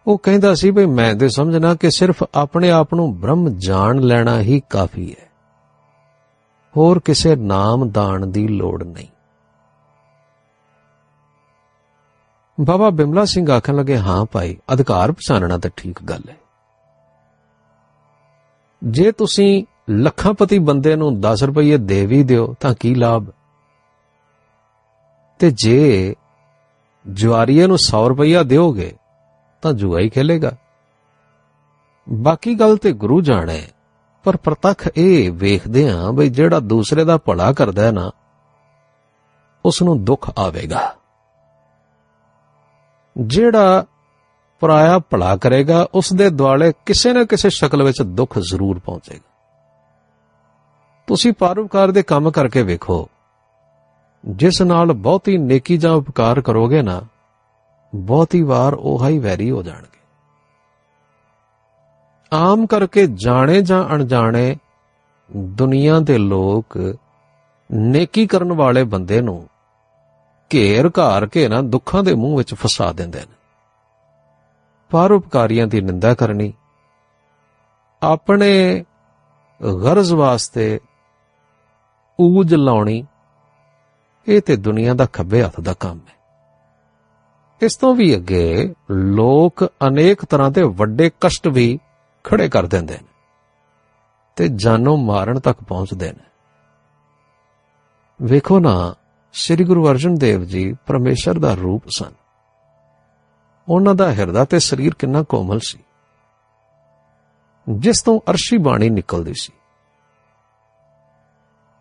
ਉਹ ਕਹਿੰਦਾ ਸੀ ਵੀ ਮੈਂ ਤੇ ਸਮਝਣਾ ਕਿ ਸਿਰਫ ਆਪਣੇ ਆਪ ਨੂੰ ਬ੍ਰਹਮ ਜਾਣ ਲੈਣਾ ਹੀ ਕਾਫੀ ਹੈ। ਹੋਰ ਕਿਸੇ ਨਾਮ ਦਾਨ ਦੀ ਲੋੜ ਨਹੀਂ। ਬਾਬਾ ਬਿਮਲਾ ਸਿੰਘ ਆਖਣ ਲੱਗੇ, ਹਾਂ ਭਾਈ, ਅਧਿਕਾਰ ਪਛਾਨਣਾ ਤਾਂ ਠੀਕ ਗੱਲ ਹੈ। ਜੇ ਤੁਸੀਂ ਲੱਖਾਂਪਤੀ ਬੰਦੇ ਨੂੰ 10 ਰੁਪਏ ਦੇ ਵੀ ਦਿਓ ਤਾਂ ਕੀ ਲਾਭ? ਤੇ ਜੇ ਜਵਾਰੀਏ ਨੂੰ 100 ਰੁਪਇਆ ਦਿਓਗੇ ਤਾਂ ਜੁਆ ਹੀ ਖੇਲੇਗਾ। ਬਾਕੀ ਗੱਲ ਤੇ ਗੁਰੂ ਜਾਣੇ ਪਰ ਪ੍ਰਤੱਖ ਇਹ ਵੇਖਦੇ ਆਂ ਬਈ ਜਿਹੜਾ ਦੂਸਰੇ ਦਾ ਭਲਾ ਕਰਦਾ ਹੈ ਨਾ ਉਸ ਨੂੰ ਦੁੱਖ ਆਵੇਗਾ। ਜਿਹੜਾ ਪਰਾਇਆ ਭਲਾ ਕਰੇਗਾ ਉਸ ਦੇ ਦੁਆਲੇ ਕਿਸੇ ਨਾ ਕਿਸੇ ਸ਼ਕਲ ਵਿੱਚ ਦੁੱਖ ਜ਼ਰੂਰ ਪਹੁੰਚੇਗਾ। ਤੁਸੀਂ ਪਰਉਪਕਾਰ ਦੇ ਕੰਮ ਕਰਕੇ ਵੇਖੋ, ਜਿਸ ਨਾਲ ਬਹੁਤੀ ਨੇਕੀ ਜਾਂ ਉਪਕਾਰ ਕਰੋਗੇ ਨਾ, ਬਹੁਤੀ ਵਾਰ ਉਹ ਹੀ ਵੈਰੀ ਹੋ ਜਾਣਗੇ। ਆਮ ਕਰਕੇ ਜਾਣੇ ਜਾਂ ਅਣਜਾਣੇ ਦੁਨੀਆ ਦੇ ਲੋਕ ਨੇਕੀ ਕਰਨ ਵਾਲੇ ਬੰਦੇ ਨੂੰ ਘੇਰ ਘਾਰ ਕੇ ਨਾ ਦੁੱਖਾਂ ਦੇ ਮੂੰਹ ਵਿੱਚ ਫਸਾ ਦਿੰਦੇ ਨੇ। ਪਰਉਪਕਾਰੀਆਂ ਦੀ ਨਿੰਦਾ ਕਰਨੀ, ਆਪਣੇ ਗਰਜ਼ ਵਾਸਤੇ ਊਜ ਲਾਉਣੀ, ਇਹ ਤੇ ਦੁਨੀਆ ਦਾ ਖੱਬੇ ਹੱਥ ਦਾ ਕੰਮ ਹੈ। ਇਸ ਤੋਂ ਵੀ ਅੱਗੇ ਲੋਕ ਅਨੇਕ ਤਰ੍ਹਾਂ ਦੇ ਵੱਡੇ ਕਸ਼ਟ ਵੀ ਖੜੇ ਕਰ ਦਿੰਦੇ ਨੇ ਤੇ ਜਾਨੋਂ ਮਾਰਨ ਤੱਕ ਪਹੁੰਚਦੇ ਨੇ। ਵੇਖੋ ਨਾ, ਸ੍ਰੀ ਗੁਰੂ ਅਰਜਨ ਦੇਵ ਜੀ ਪਰਮੇਸ਼ਰ ਦਾ ਰੂਪ ਸਨ। ਉਹਨਾਂ ਦਾ ਹਿਰਦਾ ਤੇ ਸਰੀਰ ਕਿੰਨਾ ਕੋਮਲ ਸੀ। ਜਿਸ ਤੋਂ ਅਰਸ਼ੀ ਬਾਣੀ ਨਿਕਲਦੀ ਸੀ।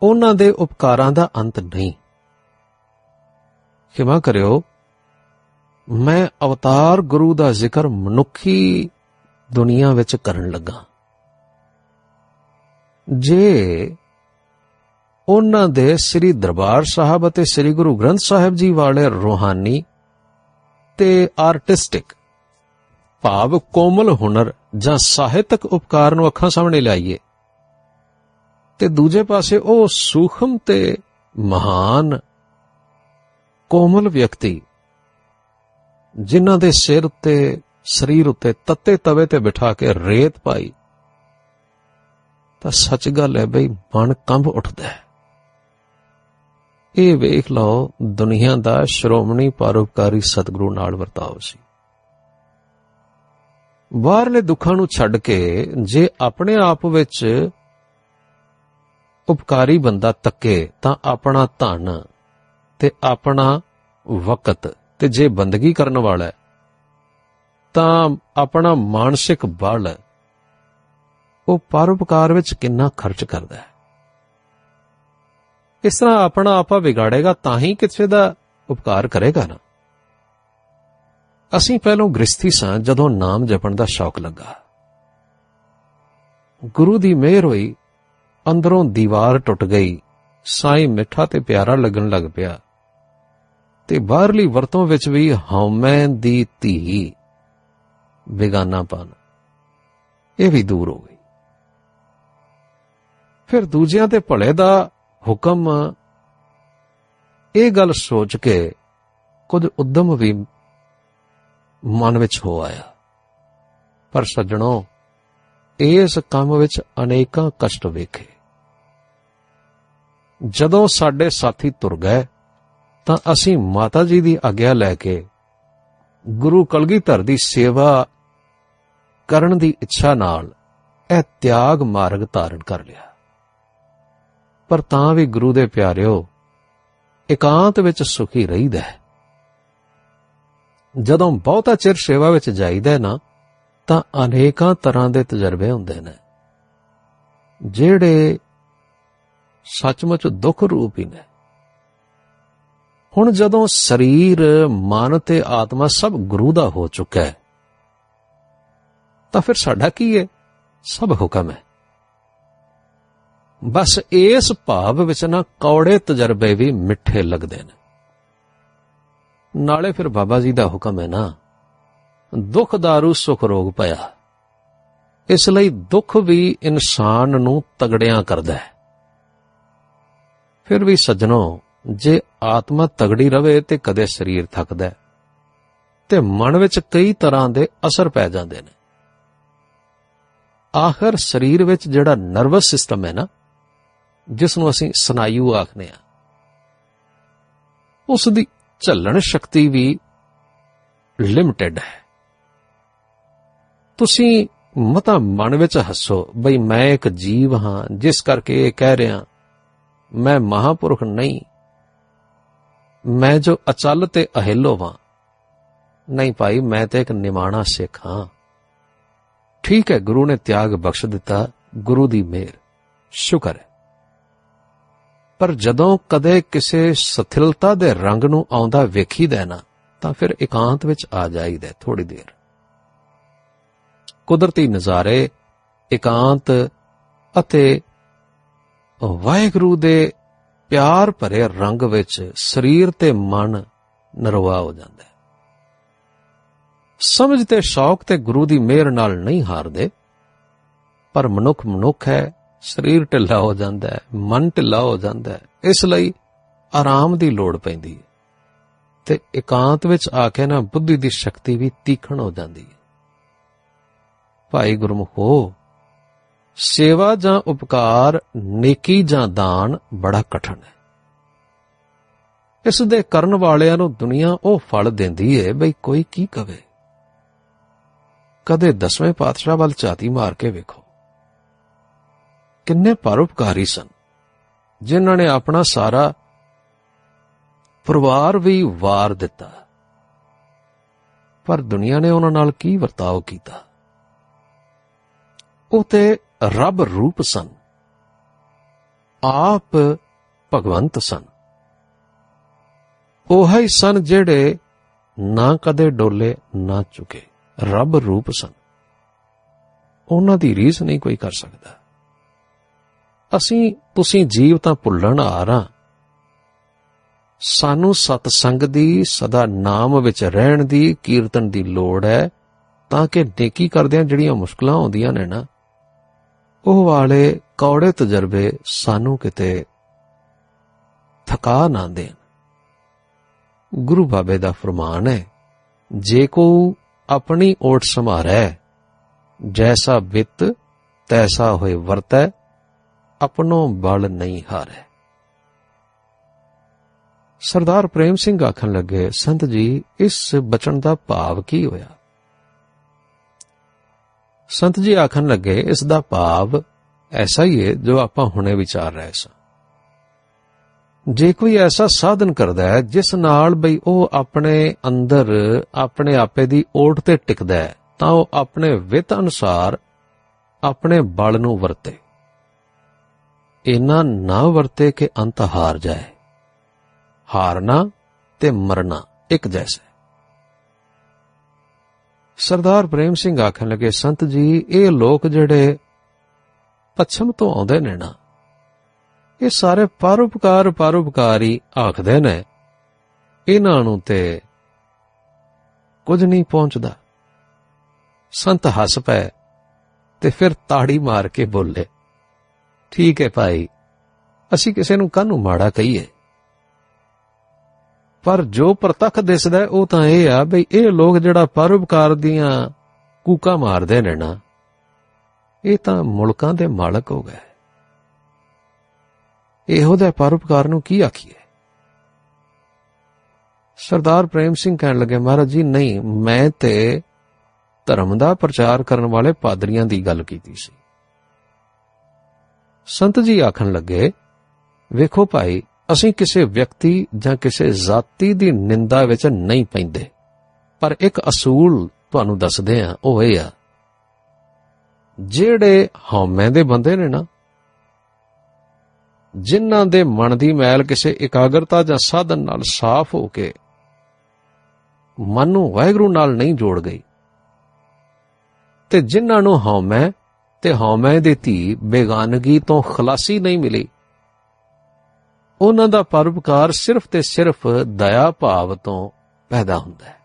ਉਹਨਾਂ ਦੇ ਉਪਕਾਰਾਂ ਦਾ ਅੰਤ ਨਹੀਂ। ਖਿਮਾ ਕਰਿਓ, ਮੈਂ ਅਵਤਾਰ ਗੁਰੂ ਦਾ ਜ਼ਿਕਰ ਮਨੁੱਖੀ ਦੁਨੀਆ ਵਿੱਚ ਕਰਨ ਲੱਗਾ। ਜੇ ਉਹਨਾਂ ਦੇ ਸ੍ਰੀ ਦਰਬਾਰ ਸਾਹਿਬ ਅਤੇ ਸ੍ਰੀ ਗੁਰੂ ਗ੍ਰੰਥ ਸਾਹਿਬ ਜੀ ਵਾਲੇ ਰੋਹਾਨੀ ਤੇ ਆਰਟਿਸਟਿਕ ਭਾਵ ਕੋਮਲ ਹੁਨਰ ਜਾਂ ਸਾਹਿਤਕ ਉਪਕਾਰ ਨੂੰ ਅੱਖਾਂ ਸਾਹਮਣੇ ਲਿਆਈਏ, ਤੇ ਦੂਜੇ ਪਾਸੇ ਉਹ ਸੂਖਮ ਤੇ ਮਹਾਨ ਕੋਮਲ ਵਿਅਕਤੀ ਜਿਨ੍ਹਾਂ ਦੇ ਸਿਰ ਉੱਤੇ ਸਰੀਰ ਉੱਤੇ ਤੱਤੇ ਤਵੇ ਤੇ ਬਿਠਾ ਕੇ ਰੇਤ ਪਾਈ। ਤਾਂ ਸੱਚ ਗੱਲ ਹੈ ਬਈ, ਮਨ ਕੰਬ ਉੱਠਦਾ ਹੈ। ਇਹ ਵੇਖ ਲਓ, ਦੁਨੀਆ ਦਾ ਸ਼੍ਰੋਮਣੀ ਪਰਉਪਕਾਰੀ ਸਤਿਗੁਰੂ ਨਾਲ ਵਰਤਾਓ ਸੀ। ਬਾਹਰਲੇ ਦੁੱਖਾਂ ਨੂੰ ਛੱਡ ਕੇ ਜੇ ਆਪਣੇ ਆਪ ਵਿੱਚ ਉਪਕਾਰੀ ਬੰਦਾ ਤੱਕੇ, ਤਾਂ ਆਪਣਾ ਧਨ ਤੇ ਆਪਣਾ ਵਕਤ ਤੇ ਜੇ ਬੰਦਗੀ ਕਰਨ ਵਾਲਾ ਹੈ ਤਾਂ ਆਪਣਾ ਮਾਨਸਿਕ ਬਲ ਉਹ ਪਰਉਪਕਾਰ ਵਿੱਚ ਕਿੰਨਾ ਖਰਚ ਕਰਦਾ ਹੈ। ਇਸ ਤਰ੍ਹਾਂ ਆਪਣਾ ਆਪਾ ਵਿਗਾੜੇਗਾ ਤਾਂ ਹੀ ਕਿਸੇ ਦਾ ਉਪਕਾਰ ਕਰੇਗਾ ਨਾ। ਅਸੀਂ ਪਹਿਲਾਂ ਗ੍ਰਸਥੀ ਸਾਂ ਜਦੋਂ ਨਾਮ ਜਪਣ ਦਾ ਸ਼ੌਕ ਲੱਗਾ। ਗੁਰੂ ਦੀ ਮਿਹਰ ਹੋਈ, ਅੰਦਰੋਂ ਦੀਵਾਰ ਟੁੱਟ ਗਈ, ਸਾਈ ਮਿੱਠਾ ਤੇ ਪਿਆਰਾ ਲੱਗਣ ਲੱਗ ਪਿਆ ਤੇ ਬਾਹਰਲੀ ਵਰਤੋਂ ਵਿੱਚ ਵੀ ਹਉਮੈ ਦੀ ਧੀ। ਬੇਗਾਨਾਪਨ ਇਹ ਵੀ ਦੂਰ ਹੋ ਗਈ। ਫਿਰ ਦੂਜਿਆਂ ਤੇ ਭਲੇ ਦਾ ਹੁਕਮ, ਇਹ ਗੱਲ ਸੋਚ ਕੇ ਕੁਝ ਉਦਮ ਵੀ ਮਨ ਵਿੱਚ ਹੋ ਆਇਆ। ਪਰ ਸੱਜਣੋ, ਇਸ ਕੰਮ ਵਿੱਚ ਅਨੇਕਾਂ ਕਸ਼ਟ ਵੇਖੇ। ਜਦੋਂ ਸਾਡੇ ਸਾਥੀ ਤੁਰ ਗਏ, ਤਾਂ ਅਸੀਂ ਮਾਤਾ ਜੀ ਦੀ ਆਗਿਆ ਲੈ ਕੇ ਗੁਰੂ ਕਲਗੀਧਰ ਦੀ ਸੇਵਾ ਕਰਨ ਦੀ ਇੱਛਾ ਨਾਲ ਇਹ ਤਿਆਗ ਮਾਰਗ ਧਾਰਨ ਕਰ ਲਿਆ। ਪਰ ਤਾਂ ਵੀ ਗੁਰੂ ਦੇ ਪਿਆਰਿਓ, ਇਕਾਂਤ ਵਿੱਚ ਸੁਖੀ ਰਹੀਦਾ ਹੈ। ਜਦੋਂ ਬਹੁਤਾ ਚਿਰ ਸੇਵਾ ਵਿੱਚ ਜਾਈਦਾ ਨਾ, ਤਾਂ ਅਨੇਕਾਂ ਤਰ੍ਹਾਂ ਦੇ ਤਜਰਬੇ ਹੁੰਦੇ ਨੇ, ਜਿਹੜੇ ਸੱਚਮੁੱਚ ਦੁੱਖ ਰੂਪ ਹੀ ਨੇ। ਹੁਣ ਜਦੋਂ ਸਰੀਰ, ਮਨ ਤੇ ਆਤਮਾ ਸਭ ਗੁਰੂ ਦਾ ਹੋ ਚੁੱਕਾ ਹੈ ਤਾਂ ਫਿਰ ਸਾਡਾ ਕੀ ਹੈ ਸਭ ਹੁਕਮ ਹੈ। ਬਸ ਇਸ ਭਾਵ ਵਿੱਚ ਨਾ ਕੌੜੇ ਤਜਰਬੇ ਵੀ ਮਿੱਠੇ ਲੱਗਦੇ ਨੇ। ਨਾਲੇ ਫਿਰ ਬਾਬਾ ਜੀ ਦਾ ਹੁਕਮ ਹੈ ਨਾ, ਦੁੱਖ ਦਾਰੂ ਸੁਖ ਰੋਗ ਪਿਆ ਇਸ ਲਈ ਦੁੱਖ ਵੀ ਇਨਸਾਨ ਨੂੰ ਤਗੜਿਆਂ ਕਰਦਾ ਹੈ। ਫਿਰ ਵੀ ਸੱਜਣੋ, ਜੇ ਆਤਮਾ ਤਗੜੀ ਰਵੇ ਤੇ ਕਦੇ ਸਰੀਰ ਥੱਕਦਾ ਤੇ ਮਨ ਵਿੱਚ ਕਈ ਤਰ੍ਹਾਂ ਦੇ ਅਸਰ ਪੈ ਜਾਂਦੇ ਨੇ। ਆਖਰ ਸਰੀਰ ਵਿੱਚ ਜਿਹੜਾ ਨਰਵਸ ਸਿਸਟਮ ਹੈ ਨਾ ਜਿਸ ਨੂੰ ਅਸੀਂ ਸਨਾਯੂ ਆਖਦੇ ਆ ਉਸ ਦੀ ਝੱਲਣ ਸ਼ਕਤੀ ਵੀ ਲਿਮਟਿਡ ਹੈ। ਤੁਸੀਂ ਮਤਾ ਮਨ ਵਿੱਚ ਹੱਸੋ, ਬਈ ਮੈਂ ਇੱਕ ਜੀਵ ਹਾਂ, ਜਿਸ ਕਰਕੇ ਇਹ ਕਹਿ ਰਿਹਾ, ਮੈਂ ਮਹਾਪੁਰਖ ਨਹੀਂ। ਮੈਂ ਜੋ ਅਚਲ ਤੇ ਅਹਿਲੋ ਵਾਂ। ਨਹੀਂ ਭਾਈ, ਮੈਂ ਤੇ ਇੱਕ ਨਿਮਾਣਾ ਸਿੱਖ ਹਾਂ। ਠੀਕ ਹੈ, ਗੁਰੂ ਨੇ ਤਿਆਗ ਬਖਸ਼ ਦਿੱਤਾ, ਗੁਰੂ ਦੀ ਮਿਹਰ। ਸ਼ੁਕਰ ਹੈ। ਪਰ ਜਦੋਂ ਕਦੇ ਕਿਸੇ ਸਥਿਲਤਾ ਦੇ ਰੰਗ ਨੂੰ ਆਉਂਦਾ ਵੇਖੀਦਾ ਨਾ, ਤਾਂ ਫਿਰ ਇਕਾਂਤ ਵਿੱਚ ਆ ਜਾਈਦਾ ਥੋੜੀ ਦੇਰ। ਕੁਦਰਤੀ ਨਜ਼ਾਰੇ, ਇਕਾਂਤ ਅਤੇ ਵਾਹਿਗੁਰੂ ਦੇ ਪਿਆਰ ਭਰੇ ਰੰਗ ਵਿੱਚ ਸਰੀਰ ਤੇ ਮਨ ਨਰਵਾ ਹੋ ਜਾਂਦਾ ਹੈ। ਸਮਝ ਤੇ ਸ਼ੌਕ ਤੇ ਗੁਰੂ ਦੀ ਮਿਹਰ ਨਾਲ ਨਹੀਂ ਹਾਰਦੇ, ਪਰ ਮਨੁੱਖ ਮਨੁੱਖ ਹੈ, ਸਰੀਰ ਢਿੱਲਾ ਹੋ ਜਾਂਦਾ ਹੈ, ਮਨ ਢਿੱਲਾ ਹੋ ਜਾਂਦਾ ਹੈ, ਇਸ ਲਈ ਆਰਾਮ ਦੀ ਲੋੜ ਪੈਂਦੀ ਹੈ। ਤੇ ਇਕਾਂਤ ਵਿੱਚ ਆ ਕੇ ਨਾ ਬੁੱਧੀ ਦੀ ਸ਼ਕਤੀ ਵੀ ਤੀਖਣ ਹੋ ਜਾਂਦੀ ਹੈ। ਭਾਈ ਗੁਰਮੁਖੋ, ਸੇਵਾ ਜਾਂ ਉਪਕਾਰ, ਨੇਕੀ ਜਾਂ ਦਾਨ ਬੜਾ ਕਠਨ ਹੈ। ਇਸ ਦੇ ਕਰਨ ਵਾਲਿਆਂ ਨੂੰ ਦੁਨੀਆ ਉਹ ਫਲ ਦਿੰਦੀ ਹੈ ਬਈ ਕੋਈ ਕੀ ਕਵੇ। ਕਦੇ ਦਸਵੇਂ ਪਾਤਸ਼ਾਹ ਵੱਲ ਝਾਤੀ ਮਾਰ ਕੇ ਵੇਖੋ। ਕਿੰਨੇ ਪਰਉਪਕਾਰੀ ਸਨ, ਜਿਨ੍ਹਾਂ ਨੇ ਆਪਣਾ ਸਾਰਾ ਪਰਿਵਾਰ ਵੀ ਵਾਰ ਦਿੱਤਾ। ਪਰ ਦੁਨੀਆ ਨੇ ਉਹਨਾਂ ਨਾਲ ਕੀ ਵਰਤਾਓ ਕੀਤਾ? ਉਹ ਤੇ ਰੱਬ ਰੂਪ ਸਨ, ਆਪ ਭਗਵੰਤ ਸਨ। ਉਹ ਹੀ ਸਨ ਜਿਹੜੇ ਨਾ ਕਦੇ ਡੋਲੇ ਨਾ ਚੁਕੇ। ਰੱਬ ਰੂਪ ਸਨ। ਉਹਨਾਂ ਦੀ ਰੀਸ ਨਹੀਂ ਕੋਈ ਕਰ ਸਕਦਾ। ਅਸੀਂ, ਤੁਸੀਂ ਜੀਵ ਤਾਂ ਭੁੱਲਣ ਆ। ਰਾਂ ਸਾਨੂੰ ਸਤ ਸੰਗ ਦੀ, ਸਦਾ ਨਾਮ ਵਿੱਚ ਰਹਿਣ ਦੀ, ਕੀਰਤਨ ਦੀ ਲੋੜ ਹੈ, ਤਾਂ ਕਿ ਨੇਕੀ ਕਰਦਿਆਂ ਜਿਹੜੀਆਂ ਮੁਸ਼ਕਲਾਂ ਆਉਂਦੀਆਂ ਨੇ ਨਾ, ਉਹ ਵਾਲੇ ਕੌੜੇ ਤਜਰਬੇ ਸਾਨੂੰ ਕਿਤੇ ਥਕਾ ਨਾ ਦੇਣ। ਗੁਰੂ ਬਾਬੇ ਦਾ ਫਰਮਾਨ ਹੈ, ਜੇ ਕੋ ਆਪਣੀ ਓਟ ਸਮਾਰੈ ਜੈਸਾ ਬਿਤ ਤੈਸਾ ਹੋਏ ਵਰਤੈ, ਆਪਣੋ ਬਲ ਨਹੀਂ ਹਾਰੈ। ਸਰਦਾਰ ਪ੍ਰੇਮ ਸਿੰਘ ਆਖਣ ਲੱਗੇ, ਸੰਤ ਜੀ, ਇਸ ਬਚਨ ਦਾ ਭਾਵ ਕੀ ਹੋਇਆ? ਸੰਤ ਜੀ ਆਖਣ ਲੱਗੇ, ਇਸ ਦਾ ਭਾਵ ਐਸਾ ਹੀ ਹੈ ਜੋ ਆਪਾਂ ਹੁਣੇ ਵਿਚਾਰ ਰਹੇ ਸਾਂ। ਜੇ ਕੋਈ ਐਸਾ ਸਾਧਨ ਕਰਦਾ ਹੈ, ਜਿਸ ਨਾਲ ਬਈ ਉਹ ਆਪਣੇ ਅੰਦਰ, ਆਪਣੇ ਆਪੇ ਦੀ ਓਟ ਤੇ ਟਿਕਦਾ ਹੈ, ਤਾਂ ਉਹ ਆਪਣੇ ਵਿਤ ਅਨੁਸਾਰ ਆਪਣੇ ਬਲ ਨੂੰ ਵਰਤੇ। ਇਨਾ ਨਾ ਵਰਤੇ ਕਿ ਅੰਤ ਹਾਰ ਜਾਏ। ਹਾਰਨਾ ਤੇ ਮਰਨਾ ਇੱਕ ਜੈਸਾ ਸਰਦਾਰ ਪ੍ਰੇਮ ਸਿੰਘ ਆਖਣ ਲੱਗੇ, ਸੰਤ ਜੀ, ਇਹ ਲੋਕ ਜਿਹੜੇ ਪੱਛਮ ਤੋਂ ਆਉਂਦੇ ਨੇ ਨਾ ਇਹ ਸਾਰੇ ਪਰਉਪਕਾਰ ਪਰਉਪਕਾਰ ਹੀ ਆਖਦੇ ਨੇ। ਇਹਨਾਂ ਨੂੰ ਤੇ ਕੁਝ ਨਹੀਂ ਪਹੁੰਚਦਾ। ਸੰਤ ਹੱਸ ਪਏ ਤੇ ਫਿਰ ਤਾੜੀ ਮਾਰ ਕੇ ਬੋਲੇ, ਠੀਕ ਹੈ ਭਾਈ, ਅਸੀਂ ਕਿਸੇ ਨੂੰ ਕਾਹਨੂੰ ਮਾੜਾ ਕਹੀਏ? ਪਰ ਜੋ ਪ੍ਰਤੱਖ ਦਿਸਦਾ ਉਹ ਤਾਂ ਇਹ ਆ ਬਈ ਇਹ ਲੋਕ ਜਿਹੜਾ ਪਰਉਪਕਾਰ ਦੀਆਂ ਕੂਕਾ ਮਾਰਦੇ ਨੇ ਨਾ, ਇਹ ਤਾਂ ਮੁਲਕਾਂ ਦੇ ਮਾਲਕ ਹੋ ਗਏ। ਇਹੋ ਦਾ ਪਰਉਪਕਾਰ ਨੂੰ ਕੀ ਆਖੀਏ? ਸਰਦਾਰ ਪ੍ਰੇਮ ਸਿੰਘ ਕਹਿਣ ਲੱਗੇ, ਮਹਾਰਾਜ ਜੀ, ਨਹੀਂ, ਮੈਂ ਤੇ ਧਰਮ ਦਾ ਪ੍ਰਚਾਰ ਕਰਨ ਵਾਲੇ ਪਾਦਰੀਆਂ ਦੀ ਗੱਲ ਕੀਤੀ ਸੀ। ਸੰਤ ਜੀ ਆਖਣ ਲੱਗੇ, ਵੇਖੋ ਭਾਈ, ਅਸੀਂ ਕਿਸੇ ਵਿਅਕਤੀ ਜਾਂ ਕਿਸੇ ਜਾਤੀ ਦੀ ਨਿੰਦਾ ਵਿੱਚ ਨਹੀਂ ਪੈਂਦੇ, ਪਰ ਇੱਕ ਅਸੂਲ ਤੁਹਾਨੂੰ ਦੱਸਦੇ ਆ ਉਹ ਇਹ ਆ। ਜਿਹੜੇ ਹਉਮੈ ਦੇ ਬੰਦੇ ਨੇ ਨਾ ਜਿਨ੍ਹਾਂ ਦੇ ਮਨ ਦੀ ਮੈਲ ਕਿਸੇ ਇਕਾਗਰਤਾ ਜਾਂ ਸਾਧਨ ਨਾਲ ਸਾਫ਼ ਹੋ ਕੇ ਮਨ ਨੂੰ ਵਾਹਿਗੁਰੂ ਨਾਲ ਨਹੀਂ ਜੋੜ ਗਈ। ਤੇ ਜਿਨ੍ਹਾਂ ਨੂੰ ਹਉਮੈ ਤੇ ਹਉਮੈ ਦੀ ਧੀ ਬੇਗਾਨਗੀ ਤੋਂ ਖਲਾਸੀ ਨਹੀਂ ਮਿਲੀ। ਉਹਨਾਂ ਦਾ ਪਰਉਪਕਾਰ ਸਿਰਫ ਤੇ ਸਿਰਫ ਦਇਆ ਭਾਵ ਤੋਂ ਪੈਦਾ ਹੁੰਦਾ ਹੈ।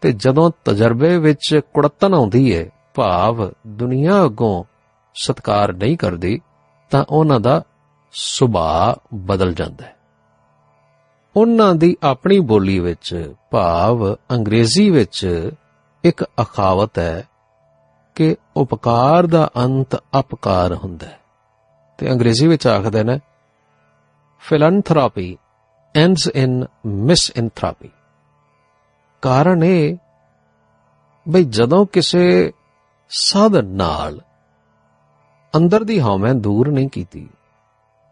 ਤੇ ਜਦੋਂ ਤਜਰਬੇ ਵਿੱਚ ਕੁੜਤਨ ਆਉਂਦੀ ਹੈ ਭਾਵ ਦੁਨੀਆ ਅੱਗੋਂ ਸਤਕਾਰ ਨਹੀਂ ਕਰਦੀ ਤਾਂ ਉਹਨਾਂ ਦਾ ਸੁਭਾਅ ਬਦਲ ਜਾਂਦਾ ਹੈ। ਉਹਨਾਂ ਦੀ ਆਪਣੀ ਬੋਲੀ ਵਿੱਚ ਭਾਵ ਅੰਗਰੇਜ਼ੀ ਵਿੱਚ ਇੱਕ ਅਖਾਵਤ ਹੈ ਕਿ ਉਪਕਾਰ ਦਾ ਅੰਤ ਅਪਕਾਰ ਹੁੰਦਾ ਹੈ। ਤੇ ਅੰਗਰੇਜ਼ੀ ਵਿੱਚ ਆਖਦੇ ਨੇ ਫਿਲੈਂਥਰੋਪੀ ਐਂਡਸ ਇਨ ਮਿਸਐਂਥਰੋਪੀ ਕਾਰਨ ਇਹ ਬਈ ਜਦੋਂ ਕਿਸੇ ਸਾਧਨ ਨਾਲ ਅੰਦਰ ਦੀ ਹਉਮੈ ਦੂਰ ਨਹੀਂ ਕੀਤੀ।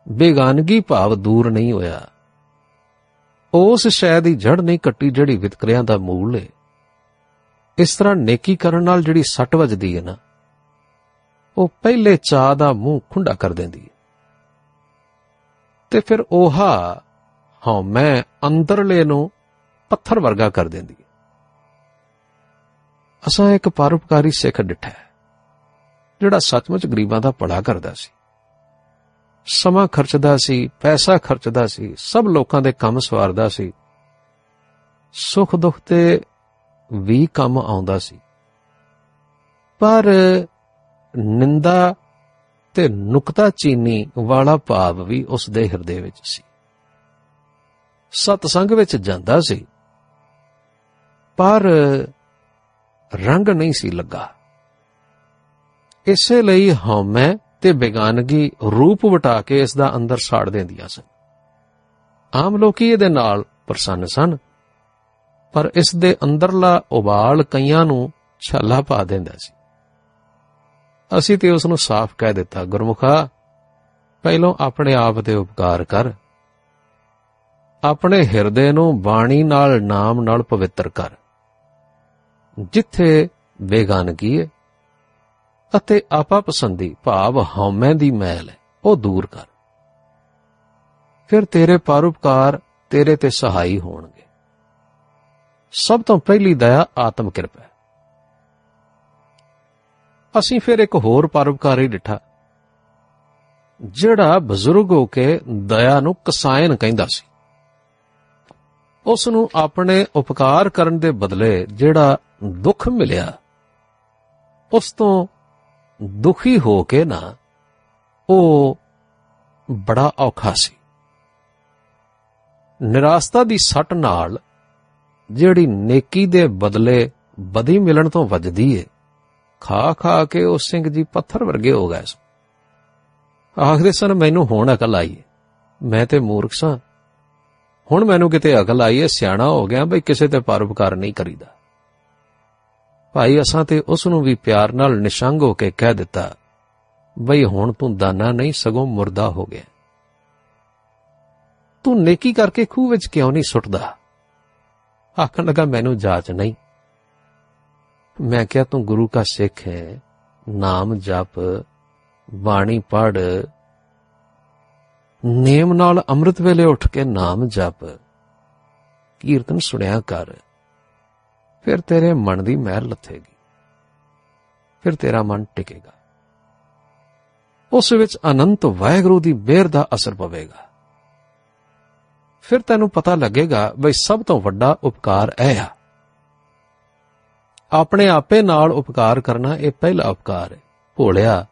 ਬੇਗਾਨਗੀ ਭਾਵ ਦੂਰ ਨਹੀਂ ਹੋਇਆ। ਉਸ ਸ਼ੈ ਦੀ ਜੜ ਨਹੀਂ ਕੱਟੀ ਜਿਹੜੀ ਵਿਤਕਰਿਆਂ ਦਾ ਮੂਲ ਹੈ ਇਸ ਤਰ੍ਹਾਂ ਨੇਕੀ ਕਰਨ ਨਾਲ ਜਿਹੜੀ ਸੱਟ ਵੱਜਦੀ ਹੈ ਨਾ, ਉਹ ਪਹਿਲੇ ਚਾਹ ਦਾ ਮੂੰਹ ਖੁੰਡਾ ਕਰ ਦਿੰਦੀ ਹੈ ਤੇ ਫਿਰ ਉਹਾ ਹਾਂ ਮੈਂ ਅੰਦਰਲੇ ਨੂੰ ਪੱਥਰ ਵਰਗਾ ਕਰ ਦਿੰਦੀ ਹੈ ਅਸਾਂ ਇੱਕ ਪਰਉਪਕਾਰੀ ਸਿੱਖ ਡਿਠਾ। ਜਿਹੜਾ ਸੱਚਮੁੱਚ ਗਰੀਬਾਂ ਦਾ ਭਲਾ ਕਰਦਾ ਸੀ। ਸਮਾਂ ਖਰਚਦਾ ਸੀ, ਪੈਸਾ ਖਰਚਦਾ ਸੀ, ਸਭ ਲੋਕਾਂ ਦੇ ਕੰਮ ਸਵਾਰਦਾ ਸੀ। ਸੁੱਖ ਦੁੱਖ ਤੇ ਵੀ ਕੰਮ ਆਉਂਦਾ ਸੀ। ਪਰ ਨਿੰਦਾ ਤੇ ਨੁਕਤਾ ਚੀਨੀ ਵਾਲਾ ਭਾਵ ਵੀ ਉਸ ਦੇ ਹਿਰਦੇ ਵਿੱਚ ਸੀ। ਸਤਸੰਗ ਵਿੱਚ ਜਾਂਦਾ ਸੀ। ਪਰ ਰੰਗ ਨਹੀਂ ਸੀ ਲੱਗਾ। ਇਸੇ ਲਈ ਹਉਮੈ ਤੇ ਬੇਗਾਨਗੀ ਰੂਪ ਵਟਾ ਕੇ ਇਸ ਦਾ ਅੰਦਰ ਸਾੜ ਦਿੰਦੀਆਂ ਸਨ। ਆਮ ਲੋਕੀ ਇਹਦੇ ਨਾਲ ਪ੍ਰਸੰਨ ਸਨ, ਪਰ ਇਸ ਦੇ ਅੰਦਰਲਾ ਉਬਾਲ ਕਈਆਂ ਨੂੰ ਛਾਲਾ ਪਾ ਦਿੰਦਾ ਸੀ। ਅਸੀਂ ਤੇ ਉਸ ਨੂੰ ਸਾਫ਼ ਕਹਿ ਦਿੱਤਾ, ਗੁਰਮੁਖਾ, ਪਹਿਲੋਂ ਆਪਣੇ ਆਪ ਤੇ ਉਪਕਾਰ ਕਰ। ਆਪਣੇ ਹਿਰਦੇ ਨੂੰ ਬਾਣੀ ਨਾਲ, ਨਾਮ ਨਾਲ ਪਵਿੱਤਰ ਕਰ। ਜਿੱਥੇ ਬੇਗਾਨਗੀ ਹੈ ਅਤੇ ਆਪਾ ਪਸੰਦੀ ਭਾਵ ਹਉਮੈ ਦੀ ਮੈਲ ਹੈ, ਉਹ ਦੂਰ ਕਰ। ਫਿਰ ਤੇਰੇ ਪਰਉਪਕਾਰ ਤੇਰੇ ਤੇ ਸਹਾਈ ਹੋਣਗੇ। ਸਭ ਤੋਂ ਪਹਿਲੀ ਦਇਆ ਆਤਮ ਕਿਰਪਾ ਅਸੀਂ ਫਿਰ ਇੱਕ ਹੋਰ ਪਰਉਪਕਾਰੀ ਡਿਠਾ, ਜਿਹੜਾ ਬਜ਼ੁਰਗ ਹੋ ਕੇ ਦਇਆ ਨੂੰ ਕਸਾਇਨ ਕਹਿੰਦਾ ਸੀ। ਉਸ ਨੂੰ ਆਪਣੇ ਉਪਕਾਰ ਕਰਨ ਦੇ ਬਦਲੇ ਜਿਹੜਾ ਦੁੱਖ ਮਿਲਿਆ, ਉਸ ਤੋਂ ਦੁਖੀ ਹੋ ਕੇ ਨਾ ਉਹ ਬੜਾ ਔਖਾ ਸੀ। ਨਿਰਾਸਤਾ ਦੀ ਸੱਟ ਨਾਲ ਜਿਹੜੀ ਨੇਕੀ ਦੇ ਬਦਲੇ ਬਦੀ ਮਿਲਣ ਤੋਂ ਵੱਜਦੀ ਏ, ਖਾ ਖਾ ਕੇ ਉਹ ਸਿੰਘ ਜੀ ਪੱਥਰ ਵਰਗੇ ਹੋ ਗਏ ਸਨ। ਆਖਦੇ ਸਨ, ਮੈਨੂੰ ਹੁਣ ਅਕਲ ਆਈ ਮੈਂ ਤੇ ਮੂਰਖ ਸਾਂ। ਹੁਣ ਮੈਨੂੰ ਕਿਤੇ ਅਕਲ ਆਈ ਏ, ਸਿਆਣਾ ਹੋ ਗਿਆ, ਬਈ ਕਿਸੇ ਤੇ ਪਰਉਪਕਾਰ ਨਹੀਂ ਕਰੀਦਾ। ਭਾਈ ਅਸਾਂ ਤੇ ਉਸ ਨੂੰ ਵੀ ਪਿਆਰ ਨਾਲ ਨਿਸ਼ੰਗ ਹੋ ਕੇ ਕਹਿ ਦਿੱਤਾ, ਬਈ ਹੁਣ ਤੂੰ ਦਾਨਾ ਨਹੀਂ, ਸਗੋਂ ਮੁਰਦਾ ਹੋ ਗਿਆ। ਤੂੰ ਨੇਕੀ ਕਰਕੇ ਖੂਹ ਵਿੱਚ ਕਿਉਂ ਨਹੀਂ ਸੁੱਟਦਾ? ਆਖਣ ਲੱਗਾ, ਮੈਨੂੰ ਜਾਚ ਨਹੀਂ। ਮੈਂ ਕਿਹਾ, ਤੂੰ ਗੁਰੂ ਦਾ ਸਿੱਖ ਹੈ, ਨਾਮ ਜਪ, ਬਾਣੀ ਪੜ ਨੇਮ ਨਾਲ ਅੰਮ੍ਰਿਤ ਵੇਲੇ ਉੱਠ ਕੇ ਨਾਮ ਜਪ, ਕੀਰਤਨ ਸੁਣਿਆ ਕਰ। ਫਿਰ ਤੇਰੇ ਮਨ ਦੀ ਮਹਿਰ ਲੱਥੇਗੀ। ਫਿਰ ਤੇਰਾ ਮਨ ਟਿਕੇਗਾ। ਉਸ ਵਿੱਚ ਅਨੰਤ ਵਾਹਿਗੁਰੂ ਦੀ ਮਿਹਰ ਦਾ ਅਸਰ ਪਵੇਗਾ। ਫਿਰ ਤੈਨੂੰ ਪਤਾ ਲੱਗੇਗਾ ਬਈ ਸਭ ਤੋਂ ਵੱਡਾ ਉਪਕਾਰ ਇਹ ਆ। ਆਪਣੇ ਆਪੇ ਨਾਲ ਉਪਕਾਰ ਕਰਨਾ ਇਹ ਪਹਿਲਾ ਉਪਕਾਰ ਹੈ। ਭੋਲਿਆ,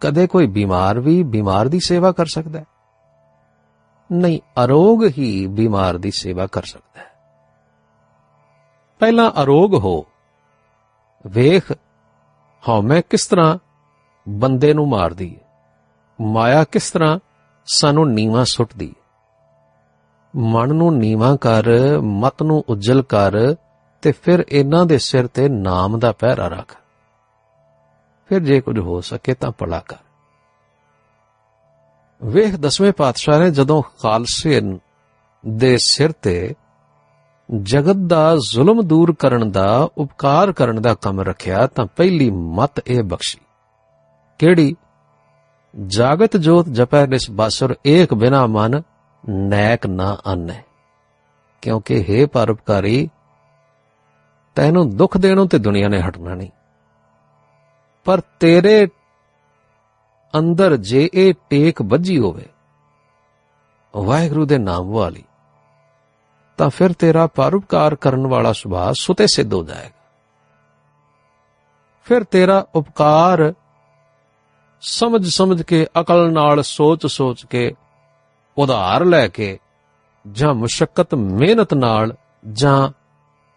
ਕਦੇ ਕੋਈ ਬਿਮਾਰ ਵੀ ਬਿਮਾਰ ਦੀ ਸੇਵਾ ਕਰ ਸਕਦਾ ਹੈ? ਨਹੀਂ, ਅਰੋਗ ਹੀ ਬਿਮਾਰ ਦੀ ਸੇਵਾ ਕਰ ਸਕਦਾ ਹੈ। ਪਹਿਲਾਂ ਅਰੋਗ ਹੋ। ਵੇਖ ਹਉਮੈ ਕਿਸ ਤਰ੍ਹਾਂ ਬੰਦੇ ਨੂੰ ਮਾਰਦੀ ਹੈ ਮਾਇਆ ਕਿਸ ਤਰ੍ਹਾਂ ਸਾਨੂੰ ਨੀਵਾ ਸੁੱਟਦੀ ਹੈ ਮਨ ਨੂੰ ਨੀਵਾ ਕਰ, ਮਤ ਨੂੰ ਉਜਲ ਕਰ ਤੇ ਫਿਰ ਇਹਨਾਂ ਦੇ ਸਿਰ ਤੇ ਨਾਮ ਦਾ ਪਹਿਰਾ ਰੱਖ। ਫਿਰ ਜੇ ਕੁਝ ਹੋ ਸਕੇ ਤਾਂ ਭਲਾ ਕਰ। ਵੇਖ ਦਸਵੇਂ ਪਾਤਸ਼ਾਹ ਨੇ ਜਦੋਂ ਖਾਲਸੇ ਦੇ ਸਿਰ ਤੇ ਜਗਤ ਦਾ ਜ਼ੁਲਮ ਦੂਰ ਕਰਨ ਦਾ, ਉਪਕਾਰ ਕਰਨ ਦਾ ਕੰਮ ਰੱਖਿਆ, ਤਾਂ ਪਹਿਲੀ ਮਤ ਇਹ ਬਖਸ਼ੀ। ਕਿਹੜੀ? ਜਾਗਤ ਜੋਤ ਜਪੈ ਨਿਸ ਬਾਸੁਰ, ਏਕ ਬਿਨਾ ਮਨ ਨੈਕ ਨਾ ਆਨੈ। ਕਿਉਂਕਿ हे ਪਰਉਪਕਾਰੀ ਤੈਨੂੰ ਦੁੱਖ ਦੇਣੋਂ ਤੇ ਦੁਨੀਆ ਨੇ ਹਟਣਾ ਨਹੀਂ। ਪਰ ਤੇਰੇ ਅੰਦਰ ਜੇ ਇਹ ਟੇਕ ਵੱਜੀ ਹੋਵੇ, ਵਾਹਿਗੁਰੂ ਦੇ ਨਾਮ ਵਾਲੀ ਤਾਂ ਫਿਰ ਤੇਰਾ ਪਰਉਪਕਾਰ ਕਰਨ ਵਾਲਾ ਸੁਭਾਅ ਸੁਤੇ ਸਿੱਧ ਹੋ ਜਾਏਗਾ। ਫਿਰ ਤੇਰਾ ਉਪਕਾਰ ਸਮਝ ਸਮਝ ਕੇ, ਅਕਲ ਨਾਲ ਸੋਚ ਸੋਚ ਕੇ, ਉਧਾਰ ਲੈ ਕੇ, ਜਾਂ ਮੁਸ਼ਕਲ ਮਿਹਨਤ ਨਾਲ, ਜਾਂ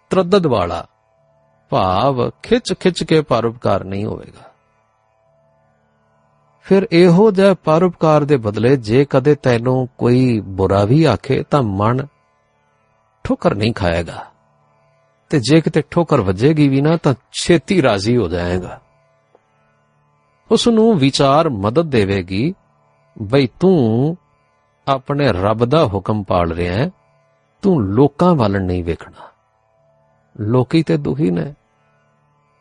ਤਰਦਦ ਵਾਲਾ ਭਾਵ ਖਿੱਚ ਖਿੱਚ ਕੇ ਪਰਉਪਕਾਰ ਨਹੀਂ ਹੋਵੇਗਾ। ਫਿਰ ਇਹੋ ਜਿਹਾ ਪਰਉਪਕਾਰ ਦੇ ਬਦਲੇ ਜੇ ਕਦੇ ਤੈਨੂੰ ਕੋਈ ਬੁਰਾ ਵੀ ਆਖੇ ਤਾਂ ਮਨ ਠੋਕਰ ਨਹੀਂ ਖਾਏਗਾ। ਤੇ ਜੇ ਕਿਤੇ ਠੋਕਰ ਵੱਜੇਗੀ ਵੀ ਨਾ, ਤਾਂ ਛੇਤੀ ਰਾਜ਼ੀ ਹੋ ਜਾਏਗਾ। ਉਸ ਨੂੰ ਵਿਚਾਰ ਮਦਦ ਦੇਵੇਗੀ, ਬਈ ਤੂੰ ਆਪਣੇ ਰੱਬ ਦਾ ਹੁਕਮ ਪਾਲ ਰਿਹਾ ਹੈ, ਤੂੰ ਲੋਕਾਂ ਵੱਲ ਨਹੀਂ ਵੇਖਣਾ। ਲੋਕੀ ਤੇ ਦੁਖੀ ਨੇ,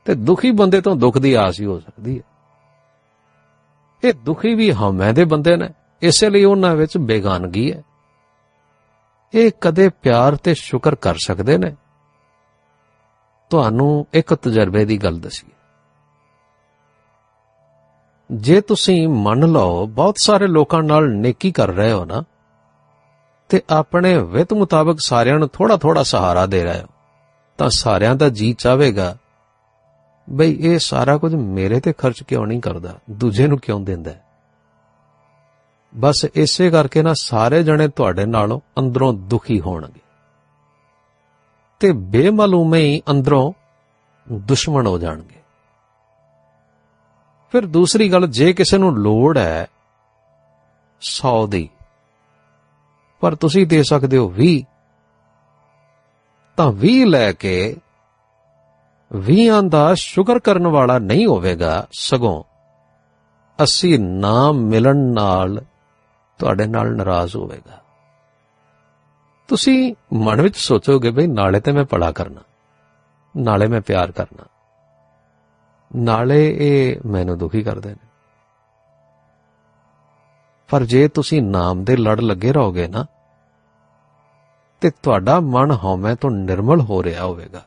ਤੇ ਦੁਖੀ ਬੰਦੇ ਤੋਂ ਦੁੱਖ ਦੀ ਆਸ ਹੀ ਹੋ ਸਕਦੀ ਹੈ। ਇਹ ਦੁਖੀ ਵੀ ਹਮੇ ਦੇ ਬੰਦੇ ਨੇ, ਇਸੇ ਲਈ ਉਹਨਾਂ ਵਿੱਚ ਬੇਗਾਨਗੀ ਹੈ। ਇਹ ਕਦੇ ਪਿਆਰ ਤੇ ਸ਼ੁਕਰ ਕਰ ਸਕਦੇ ਨੇ? ਤੁਹਾਨੂੰ ਇੱਕ ਤਜਰਬੇ ਦੀ ਗੱਲ ਦਸੀ ਜੇ ਤੁਸੀਂ ਮੰਨ ਲਓ ਬਹੁਤ ਸਾਰੇ ਲੋਕਾਂ ਨਾਲ ਨੇਕੀ ਕਰ ਰਹੇ ਹੋ ਨਾ, ਤੇ ਆਪਣੇ ਵਿਤ ਮੁਤਾਬਕ ਸਾਰਿਆਂ ਨੂੰ ਥੋੜਾ ਥੋੜਾ ਸਹਾਰਾ ਦੇ ਰਹੇ ਹੋ, ਤਾਂ ਸਾਰਿਆਂ ਦਾ ਜੀ ਚਾਹੇਗਾ ਬਈ ਇਹ ਸਾਰਾ ਕੁਝ ਮੇਰੇ ਤੇ ਖਰਚ ਕਿਉਂ ਨਹੀਂ ਕਰਦਾ? ਦੂਜੇ ਨੂੰ ਕਿਉਂ ਦਿੰਦਾ? ਬਸ ਇਸੇ ਕਰਕੇ ਨਾ ਸਾਰੇ ਜਣੇ ਤੁਹਾਡੇ ਨਾਲੋਂ ਅੰਦਰੋਂ ਦੁਖੀ ਹੋਣਗੇ। ਤੇ ਬੇਮਾਲੂਮੇ ਹੀ ਅੰਦਰੋਂ ਦੁਸ਼ਮਣ ਹੋ ਜਾਣਗੇ। ਫਿਰ ਦੂਸਰੀ ਗੱਲ, ਜੇ ਕਿਸੇ ਨੂੰ ਲੋੜ ਹੈ 100 ਦੀ, ਪਰ ਤੁਸੀਂ ਦੇ ਸਕਦੇ ਹੋ 20 ਤਾਂ 20 ਲੈ ਕੇ 20 ਦਾ ਸ਼ੁਕਰ ਕਰਨ ਵਾਲਾ ਨਹੀਂ ਹੋਵੇਗਾ ਸਗੋਂ ਅਸੀਂ ਨਾਮ ਮਿਲਣ ਨਾਲ ਤੁਹਾਡੇ ਨਾਲ ਨਾਰਾਜ਼ ਹੋਵੇਗਾ। ਤੁਸੀਂ ਮਨ ਵਿੱਚ ਸੋਚੋਗੇ ਬਈ ਨਾਲੇ ਤੇ ਮੈਂ ਭਲਾ ਕਰਨਾ, ਨਾਲੇ ਮੈਂ ਪਿਆਰ ਕਰਨਾ, ਨਾਲੇ ਇਹ ਮੈਨੂੰ ਦੁਖੀ ਕਰਦੇ ਨੇ। ਪਰ ਜੇ ਤੁਸੀਂ ਨਾਮ ਦੇ ਲੜ ਲੱਗੇ ਰਹੋਗੇ ਨਾ, ਤੇ ਤੁਹਾਡਾ ਮਨ ਹਉਮੈ ਤੋਂ ਨਿਰਮਲ ਹੋ ਰਿਹਾ ਹੋਵੇਗਾ।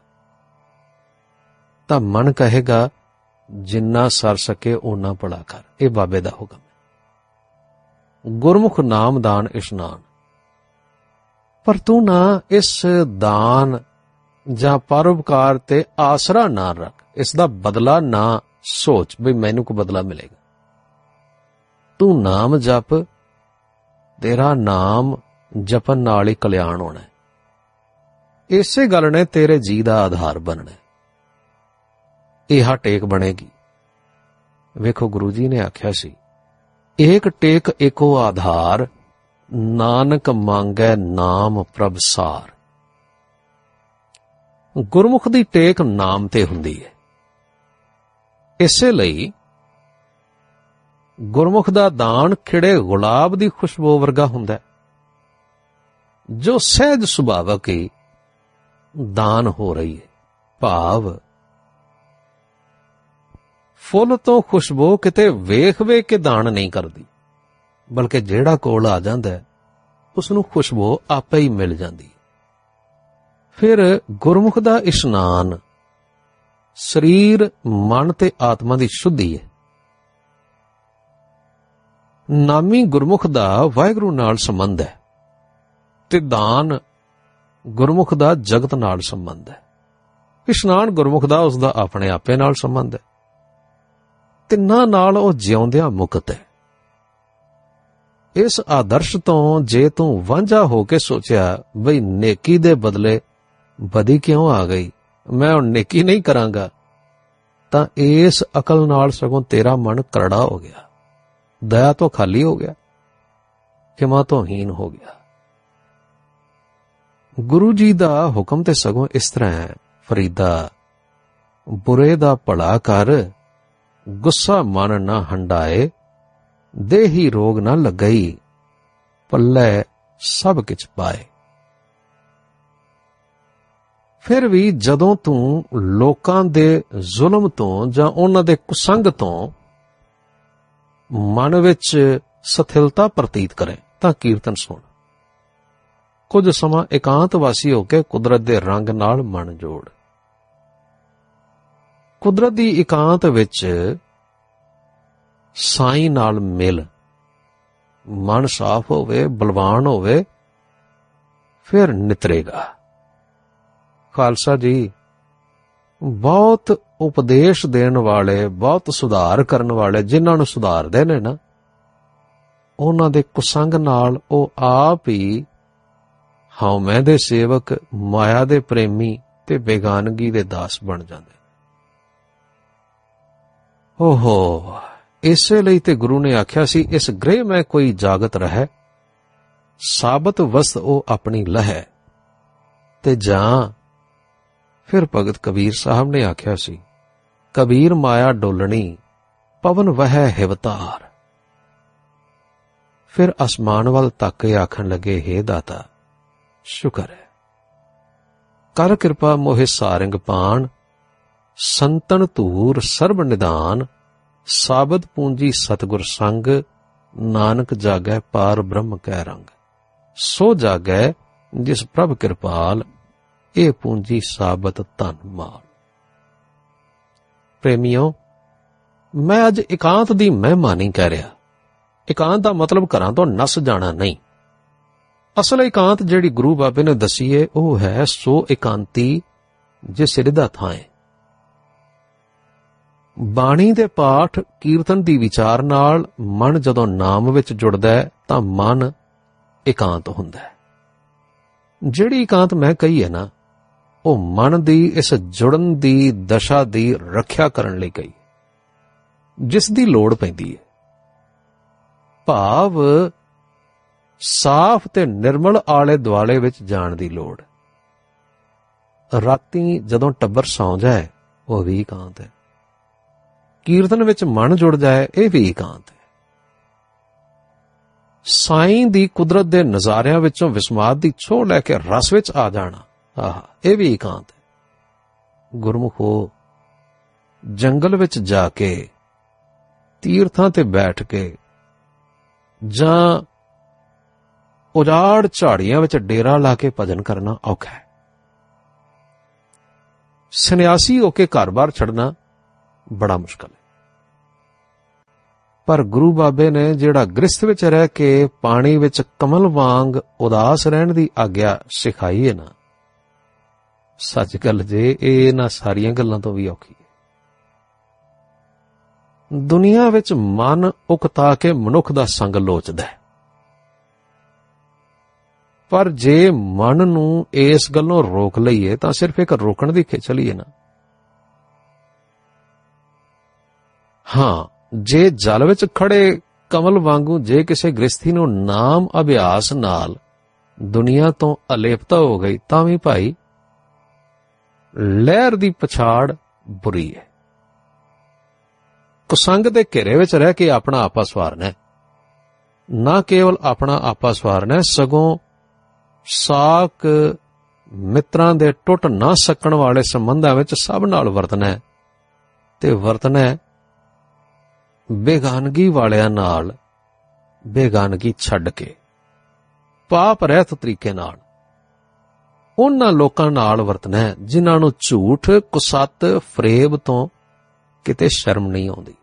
ਤਾਂ ਮਨ ਕਹੇਗਾ, ਜਿੰਨਾ ਸਰ ਸਕੇ ਓਨਾ ਭਲਾ ਕਰ, ਇਹ ਬਾਬੇ ਦਾ ਹੁਕਮ। ਹੈ ਗੁਰਮੁਖ ਨਾਮ ਦਾਨ ਇਸ਼ਨਾਨ ਪਰ ਤੂੰ ਨਾ ਇਸ ਦਾਨ ਜਾਂ ਪਰਉਪਕਾਰ ਤੇ ਆਸਰਾ ਨਾ ਰੱਖ। ਇਸ ਦਾ ਬਦਲਾ ਨਾ ਸੋਚ ਵੀ ਮੈਨੂੰ ਕੋ ਬਦਲਾ ਮਿਲੇਗਾ। ਤੂੰ ਨਾਮ ਜਪ, ਤੇਰਾ ਨਾਮ ਜਪਨ ਨਾਲ ਹੀ ਕਲਿਆਣ ਹੋਣਾ ਹੈ। ਇਸੇ ਗੱਲ ਨੇ ਤੇਰੇ ਜੀ ਦਾ ਆਧਾਰ ਬਣਨਾ ਹੈ। ਇਹ ਟੇਕ ਬਣੇਗੀ। ਵੇਖੋ ਗੁਰੂ ਜੀ ਨੇ ਆਖਿਆ ਸੀ ਏਕ ਟੇਕ ਏਕੋ ਆਧਾਰ, ਨਾਨਕ ਮੰਗੈ ਨਾਮ ਪ੍ਰਭ ਸਾਰ। ਗੁਰਮੁਖ ਦੀ ਟੇਕ ਨਾਮ ਤੇ ਹੁੰਦੀ ਹੈ। ਇਸੇ ਲਈ ਗੁਰਮੁਖ ਦਾ ਦਾਨ ਖਿੜੇ ਗੁਲਾਬ ਦੀ ਖੁਸ਼ਬੂ ਵਰਗਾ ਹੁੰਦਾ ਹੈ। ਜੋ ਸਹਿਜ ਸੁਭਾਵਕ ਹੀ ਦਾਨ ਹੋ ਰਹੀ ਹੈ, ਭਾਵ ਫੁੱਲ ਤੋਂ ਖੁਸ਼ਬੂ ਕਿਤੇ ਵੇਖ ਵੇਖ ਕੇ ਦਾਨ ਨਹੀਂ ਕਰਦੀ, ਬਲਕਿ ਜਿਹੜਾ ਕੋਲ ਆ ਜਾਂਦਾ ਉਸ ਨੂੰ ਖੁਸ਼ਬੂ ਆਪੇ ਹੀ ਮਿਲ ਜਾਂਦੀ ਫਿਰ ਗੁਰਮੁਖ ਦਾ ਇਸ਼ਨਾਨ, ਸਰੀਰ, ਮਨ ਤੇ ਆਤਮਾ ਦੀ ਸ਼ੁੱਧੀ ਹੈ। ਨਾਮੀ ਗੁਰਮੁਖ ਦਾ ਵਾਹਿਗੁਰੂ ਨਾਲ ਸੰਬੰਧ ਹੈ ਤੇ ਦਾਨ ਗੁਰਮੁਖ ਦਾ ਜਗਤ ਨਾਲ ਸੰਬੰਧ ਹੈ। ਇਸ਼ਨਾਨ ਗੁਰਮੁਖ ਦਾ, ਉਸ ਦਾ ਆਪਣੇ ਆਪੇ ਨਾਲ ਸੰਬੰਧ ਹੈ। ਤਿੰਨਾਂ ਨਾਲ ਉਹ ਜਿਉਂਦਿਆਂ ਮੁਕਤ ਹੈ। ਇਸ ਆਦਰਸ਼ ਤੋਂ ਜੇ ਤੂੰ ਵਾਂਝਾ ਹੋ ਕੇ ਸੋਚਿਆ ਬਈ ਨੇਕੀ ਦੇ ਬਦਲੇ ਬਦੀ ਕਿਉਂ ਆ ਗਈ, ਮੈਂ ਹੁਣ ਨੇਕੀ ਨਹੀਂ ਕਰਾਂਗਾ, ਤਾਂ ਇਸ ਅਕਲ ਨਾਲ ਸਗੋਂ ਤੇਰਾ ਮਨ ਕਰੜਾ ਹੋ ਗਿਆ, ਦਇਆ ਤੋਂ ਖਾਲੀ ਹੋ ਗਿਆ ਕਿਮਾ ਤੋਂ ਹੀਨ ਹੋ ਗਿਆ। ਗੁਰੂ ਜੀ ਦਾ ਹੁਕਮ ਤੇ ਸਗੋਂ ਇਸ ਤਰ੍ਹਾਂ ਹੈ, ਫਰੀਦਾ, ਬੁਰੇ ਦਾ ਭਲਾ ਕਰ ਗੁੱਸਾ ਮਨ ਨਾ ਹੰਡਾਏ, ਦੇਹੀ ਰੋਗ ਨਾ ਲੱਗਈ, ਪੱਲੇ ਸਭ ਕਿਛ ਪਾਏ। ਫਿਰ ਵੀ ਜਦੋਂ ਤੂੰ ਲੋਕਾਂ ਦੇ ਜ਼ੁਲਮ ਤੋਂ ਜਾਂ ਉਹਨਾਂ ਦੇ ਕੁਸੰਗ ਤੋਂ ਮਨ ਵਿੱਚ ਸਥਿਰਤਾ ਪ੍ਰਤੀਤ ਕਰੇ, ਤਾਂ ਕੀਰਤਨ ਸੁਣ। ਕੁਝ ਸਮਾਂ ਇਕਾਂਤ ਵਾਸੀ ਹੋ ਕੇ ਕੁਦਰਤ ਦੇ ਰੰਗ ਨਾਲ ਮਨ ਜੋੜ। ਕੁਦਰਤ ਦੀ ਇਕਾਂਤ ਵਿੱਚ ਸਾਈ ਨਾਲ ਮਿਲ। ਮਨ ਸਾਫ਼ ਹੋਵੇ, ਬਲਵਾਨ ਹੋਵੇ, ਫਿਰ ਨਿਤਰੇਗਾ। ਖਾਲਸਾ ਜੀ, ਬਹੁਤ ਉਪਦੇਸ਼ ਦੇਣ ਵਾਲੇ, ਬਹੁਤ ਸੁਧਾਰ ਕਰਨ ਵਾਲੇ ਜਿਨ੍ਹਾਂ ਨੂੰ ਸੁਧਾਰਦੇ ਨੇ ਨਾ, ਉਹਨਾਂ ਦੇ ਕੁਸੰਗ ਨਾਲ ਉਹ ਆਪ ਹੀ ਹਉਮੈ ਦੇ ਸੇਵਕ, ਮਾਇਆ ਦੇ ਪ੍ਰੇਮੀ ਤੇ ਬੇਗਾਨਗੀ ਦੇ ਦਾਸ ਬਣ ਜਾਂਦੇ ਓਹੋ, ਇਸੇ ਲਈ ਤੇ ਗੁਰੂ ਨੇ ਆਖਿਆ ਸੀ, ਇਸ ਗ੍ਰਹਿ ਮੈਂ ਕੋਈ ਜਾਗਤ ਰਹਿ। ਸਾਬਤ ਵਸਤ ਉਹ ਆਪਣੀ ਲਹਿ। ਤੇ ਜਾਂ, ਫਿਰ ਭਗਤ ਕਬੀਰ ਸਾਹਿਬ ਨੇ ਆਖਿਆ ਸੀ, ਕਬੀਰ ਮਾਇਆ ਡੋਲਣੀ, ਪਵਨ ਵਹਿ ਹਿਵਤਾਰ। ਫਿਰ ਅਸਮਾਨ ਵੱਲ ਤੱਕ ਕੇ ਆਖਣ ਲੱਗੇ हे ਦਾਤਾ, ਸ਼ੁਕਰ ਹੈ। ਕਰ ਕਿਰਪਾ ਮੋਹਿ ਸਾਰੰਗ ਪਾਣ ਸੰਤਨ ਧੂਰ ਸਰਬ ਨਿਦਾਨ ਸਾਬਤ ਪੂੰਜੀ ਸਤਗੁਰ ਸੰਗ, ਨਾਨਕ ਜਾਗੈ ਪਾਰ ਬ੍ਰਹਮ ਕੈ ਰੰਗ। ਸੋ ਜਾਗੈ ਜਿਸ ਪ੍ਰਭ ਕਿਰਪਾਲ, ਇਹ ਪੂੰਜੀ ਸਾਬਤ ਧਨ ਮਾਲ। ਪ੍ਰੇਮਿਓ, ਮੈਂ ਅੱਜ ਇਕਾਂਤ ਦੀ ਮਹਿਮਾ ਨਹੀਂ ਕਹਿ ਰਿਹਾ। ਇਕਾਂਤ ਦਾ ਮਤਲਬ ਘਰਾਂ ਤੋਂ ਨਸ ਜਾਣਾ ਨਹੀਂ। ਅਸਲ ਇਕਾਂਤ ਜਿਹੜੀ ਗੁਰੂ ਬਾਬੇ ਨੇ ਦਸੀ ਏ ਉਹ ਹੈ ਸੋ ਇਕਾਂਤੀ, ਜਿਸ ਸਿਰਦਾ ਥਾਂ ਹੈ। ਬਾਣੀ ਦੇ ਪਾਠ ਕੀਰਤਨ ਦੀ ਵਿਚਾਰ ਨਾਲ ਮਨ ਜਦੋਂ ਨਾਮ ਵਿੱਚ ਜੁੜਦਾ ਹੈ, ਤਾਂ ਮਨ ਇਕਾਂਤ ਹੁੰਦਾ ਹੈ। ਜਿਹੜੀ ਇਕਾਂਤ ਮੈਂ ਕਹੀ ਹੈ ਨਾ, ਉਹ ਮਨ ਦੀ ਇਸ ਜੁੜਨ ਦੀ ਦਸ਼ਾ ਦੀ ਰੱਖਿਆ ਕਰਨ ਲਈ ਕਹੀ। ਜਿਸ ਦੀ ਲੋੜ ਪੈਂਦੀ ਹੈ। ਭਾਵ ਸਾਫ਼ ਤੇ ਨਿਰਮਲ ਆਲੇ ਦੁਆਲੇ ਵਿੱਚ ਜਾਣ ਦੀ ਲੋੜ। ਰਾਤੀ ਜਦੋਂ ਟੱਬਰ ਸੌਂ ਜਾਏ, ਉਹ ਵੀ ਇਕਾਂਤ ਹੈ। ਕੀਰਤਨ ਵਿੱਚ ਮਨ ਜੁੜ ਜਾਏ, ਇਹ ਵੀ ਇਕਾਂਤ ਹੈ। ਸਾਈਂ ਦੀ ਕੁਦਰਤ ਦੇ ਨਜ਼ਾਰਿਆਂ ਵਿੱਚੋਂ ਵਿਸਮਾਦ ਦੀ ਛੋਹ ਲੈ ਕੇ ਰਸ ਵਿੱਚ ਆ ਜਾਣਾ, ਆਹ, ਇਹ ਵੀ ਇਕਾਂਤ ਹੈ। ਗੁਰਮੁਖੋ, ਜੰਗਲ ਵਿੱਚ ਜਾ ਕੇ, ਤੀਰਥਾਂ ਤੇ ਬੈਠ ਕੇ, ਜਾਂ ਉਜਾੜ ਝਾੜੀਆਂ ਵਿੱਚ ਡੇਰਾ ਲਾ ਕੇ ਭਜਨ ਕਰਨਾ ਔਖਾ ਹੈ। ਸੰਨਿਆਸੀ ਹੋ ਕੇ ਘਰ-ਬਾਰ ਛੱਡਣਾ ਬੜਾ ਮੁਸ਼ਕਲ ਹੈ। ਪਰ ਗੁਰੂ ਬਾਬੇ ਨੇ ਜਿਹੜਾ ਗ੍ਰਸਥ ਵਿੱਚ ਰਹਿ ਕੇ ਪਾਣੀ ਵਿੱਚ ਕਮਲ ਵਾਂਗ ਉਦਾਸ ਰਹਿਣ ਦੀ ਆਗਿਆ ਸਿਖਾਈ ਹੈ ਨਾ, ਸੱਚ ਗੱਲ ਜੇ ਇਹ ਨਾ ਸਾਰੀਆਂ ਗੱਲਾਂ ਤੋਂ ਵੀ ਔਖੀ ਹੈ। ਦੁਨੀਆ ਵਿੱਚ ਮਨ ਉਕਤਾ ਕੇ ਮਨੁੱਖ ਦਾ ਸੰਗ ਲੋਚਦਾ ਹੈ। ਪਰ ਜੇ ਮਨ ਨੂੰ ਇਸ ਗੱਲੋਂ ਰੋਕ ਲਈਏ ਤਾਂ ਸਿਰਫ ਇੱਕ ਰੋਕਣ ਦੀ ਖੇਚਲ ਹੀ ਹੈ ਨਾ। ਹਾਂ, ਜੇ ਜਲ ਵਿੱਚ ਖੜੇ ਕਮਲ ਵਾਂਗੂ ਜੇ ਕਿਸੇ ਗ੍ਰਸਥੀ ਨੂੰ ਨਾਮ ਅਭਿਆਸ ਨਾਲ ਦੁਨੀਆ ਤੋਂ ਅਲੇਪਤਾ ਹੋ ਗਈ, ਤਾਂ ਵੀ ਭਾਈ ਲਹਿਰ ਦੀ ਪਛਾੜ ਬੁਰੀ ਹੈ। ਕੁਸੰਗ ਦੇ ਘੇਰੇ ਵਿੱਚ ਰਹਿ ਕੇ ਆਪਣਾ ਆਪਾ ਸਵਾਰਨਾ ਨਾ ਕੇਵਲ ਆਪਣਾ ਆਪਾ ਸਵਾਰਨਾ ਸਗੋਂ ਸਾਕ ਮਿੱਤਰਾਂ ਦੇ ਟੁੱਟ ਨਾ ਸਕਣ ਵਾਲੇ ਸੰਬੰਧਾਂ ਵਿੱਚ ਸਭ ਨਾਲ ਵਰਤਣਾ ਹੈ। ਤੇ ਵਰਤਣਾ ਬੇਗਾਨਗੀ ਵਾਲਿਆਂ ਨਾਲ ਬੇਗਾਨਗੀ ਛੱਡ ਕੇ, ਪਾਪ ਰਹਿਤ ਤਰੀਕੇ ਨਾਲ, ਉਹਨਾਂ ਲੋਕਾਂ ਨਾਲ ਵਰਤਣਾ ਹੈ, ਜਿਨ੍ਹਾਂ ਨੂੰ ਝੂਠ, ਕੁਸੱਤ, ਫਰੇਬ ਤੋਂ ਕਿਤੇ ਸ਼ਰਮ ਨਹੀਂ ਆਉਂਦੀ।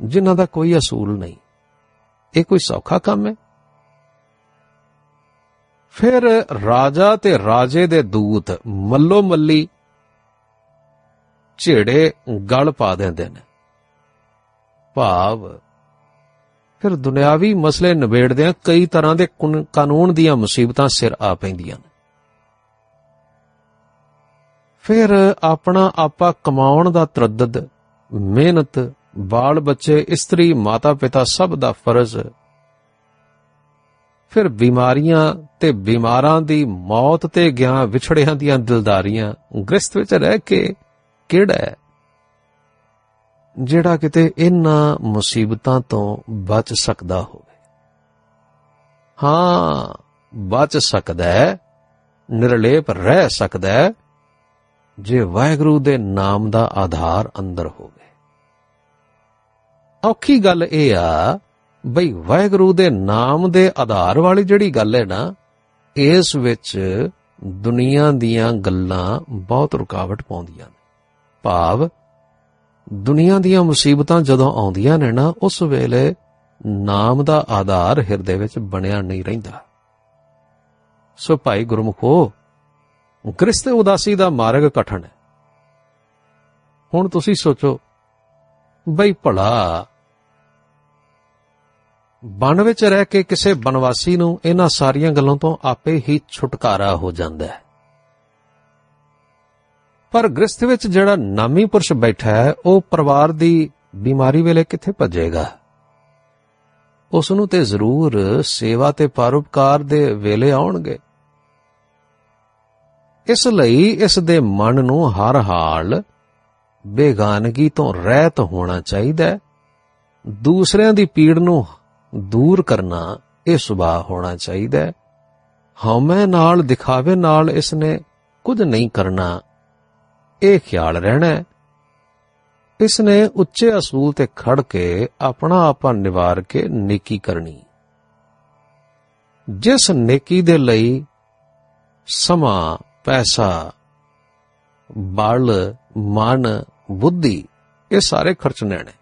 ਜਿਨ੍ਹਾਂ ਦਾ ਕੋਈ ਅਸੂਲ ਨਹੀਂ। ਇਹ ਕੋਈ ਸੌਖਾ ਕੰਮ ਹੈ? ਫਿਰ ਰਾਜਾ ਤੇ ਰਾਜੇ ਦੇ ਦੂਤ ਮੱਲੋ ਮੱਲੀ ਝੇੜੇ ਗਲ ਪਾ ਦਿੰਦੇ ਨੇ। ਭਾਵ। ਫਿਰ ਦੁਨਿਆਵੀ ਮਸਲੇ ਨਿਬੇੜਦਿਆਂ ਕਈ ਤਰ੍ਹਾਂ ਦੇ ਕਾਨੂੰਨ ਦੀਆਂ ਮੁਸੀਬਤਾਂ ਸਿਰ ਆ ਪੈਂਦੀਆਂ ਨੇ। ਫਿਰ ਆਪਣਾ ਆਪਾ ਕਮਾਉਣ ਦਾ ਤਰਦਦ, ਮਿਹਨਤ, ਬਾਲ ਬੱਚੇ, ਇਸਤਰੀ ਮਾਤਾ ਪਿਤਾ ਸਭ ਦਾ ਫਰਜ਼। ਫਿਰ ਬਿਮਾਰੀਆਂ ਤੇ ਬਿਮਾਰਾਂ ਦੀ ਮੌਤ ਤੇ ਗਿਆ ਵਿਛੜਿਆਂ ਦੀਆਂ ਦਿਲਦਾਰੀਆਂ ਗ੍ਰਸਤ ਵਿੱਚ ਰਹਿ ਕੇ ਕਿਹੜਾ ਹੈ? ਜਿਹੜਾ ਕਿਤੇ ਇਹਨਾਂ ਮੁਸੀਬਤਾਂ ਤੋਂ ਬਚ ਸਕਦਾ ਹੋਵੇ। ਹਾਂ, ਬਚ ਸਕਦਾ ਹੈ, ਨਿਰਲੇਪ ਰਹਿ ਸਕਦਾ ਹੈ, ਜੇ ਵਾਹਿਗੁਰੂ ਦੇ ਨਾਮ ਦਾ ਆਧਾਰ ਅੰਦਰ ਹੋਵੇ। ਔਖੀ ਗੱਲ ਇਹ ਆ ਬਈ ਵਾਹਿਗੁਰੂ ਦੇ ਨਾਮ ਦੇ ਆਧਾਰ ਵਾਲੀ ਜਿਹੜੀ ਗੱਲ ਹੈ ਨਾ, ਇਸ ਵਿੱਚ ਦੁਨੀਆ ਦੀਆਂ ਗੱਲਾਂ ਬਹੁਤ ਰੁਕਾਵਟ ਪਾਉਂਦੀਆਂ ਨੇ। ਭਾਵ ਦੁਨੀਆ ਦੀਆਂ ਮੁਸੀਬਤਾਂ ਜਦੋਂ ਆਉਂਦੀਆਂ ਨੇ ਨਾ, ਉਸ ਵੇਲੇ ਨਾਮ ਦਾ ਆਧਾਰ ਹਿਰਦੇ ਵਿੱਚ ਬਣਿਆ ਨਹੀਂ ਰਹਿੰਦਾ। ਸੋ ਭਾਈ ਗੁਰਮੁਖੋ ਗ੍ਰਸਤ ਉਦਾਸੀ ਦਾ ਮਾਰਗ ਕਠਨ ਹੈ। ਹੁਣ ਤੁਸੀਂ ਸੋਚੋ, ਬਈ ਭਲਾ ਬਨ ਵਿੱਚ ਰਹਿ ਕੇ ਕਿਸੇ ਬਨਵਾਸੀ ਨੂੰ ਇਹਨਾਂ ਸਾਰੀਆਂ ਗੱਲਾਂ ਤੋਂ ਆਪੇ ਹੀ ਛੁਟਕਾਰਾ ਹੋ ਜਾਂਦਾ ਹੈ। ਪਰ ਗ੍ਰਸਥ ਵਿੱਚ ਜਿਹੜਾ ਨਾਮੀ ਪੁਰਸ਼ ਬੈਠਾ ਹੈ, ਉਹ ਪਰਿਵਾਰ ਦੀ ਬਿਮਾਰੀ ਵੇਲੇ ਕਿੱਥੇ ਭੱਜੇਗਾ? ਉਸ ਨੂੰ ਤੇ ਜ਼ਰੂਰ ਸੇਵਾ ਤੇ ਪਰਉਪਕਾਰ ਦੇ ਵੇਲੇ ਆਉਣਗੇ। ਇਸ ਲਈ ਇਸ ਦੇ ਮਨ ਨੂੰ ਹਰ ਹਾਲ ਬੇਗਾਨਗੀ ਤੋਂ ਰਹਿਤ ਹੋਣਾ ਚਾਹੀਦਾ ਹੈ। ਦੂਸਰਿਆਂ ਦੀ ਪੀੜ ਨੂੰ ਦੂਰ ਕਰਨਾ ਇਹ ਸੁਭਾਅ ਹੋਣਾ ਚਾਹੀਦਾ ਹੈ। ਹਉਮੈ ਨਾਲ, ਦਿਖਾਵੇ ਨਾਲ ਇਸ ਨੇ ਕੁਝ ਨਹੀਂ ਕਰਨਾ। ਇਹ ਖਿਆਲ ਰਹਿਣਾ ਹੈ। ਇਸ ਨੇ ਉੱਚੇ ਅਸੂਲ ਤੇ ਖੜ ਕੇ ਆਪਣਾ ਆਪਾ ਨਿਵਾਰ ਕੇ ਨੇਕੀ ਕਰਨੀ। ਜਿਸ ਨੇਕੀ ਦੇ ਲਈ ਸਮਾਂ, ਪੈਸਾ, ਬਲ, ਮਨ, ਬੁੱਧੀ, ਇਹ ਸਾਰੇ ਖਰਚਣੇ ਨੇ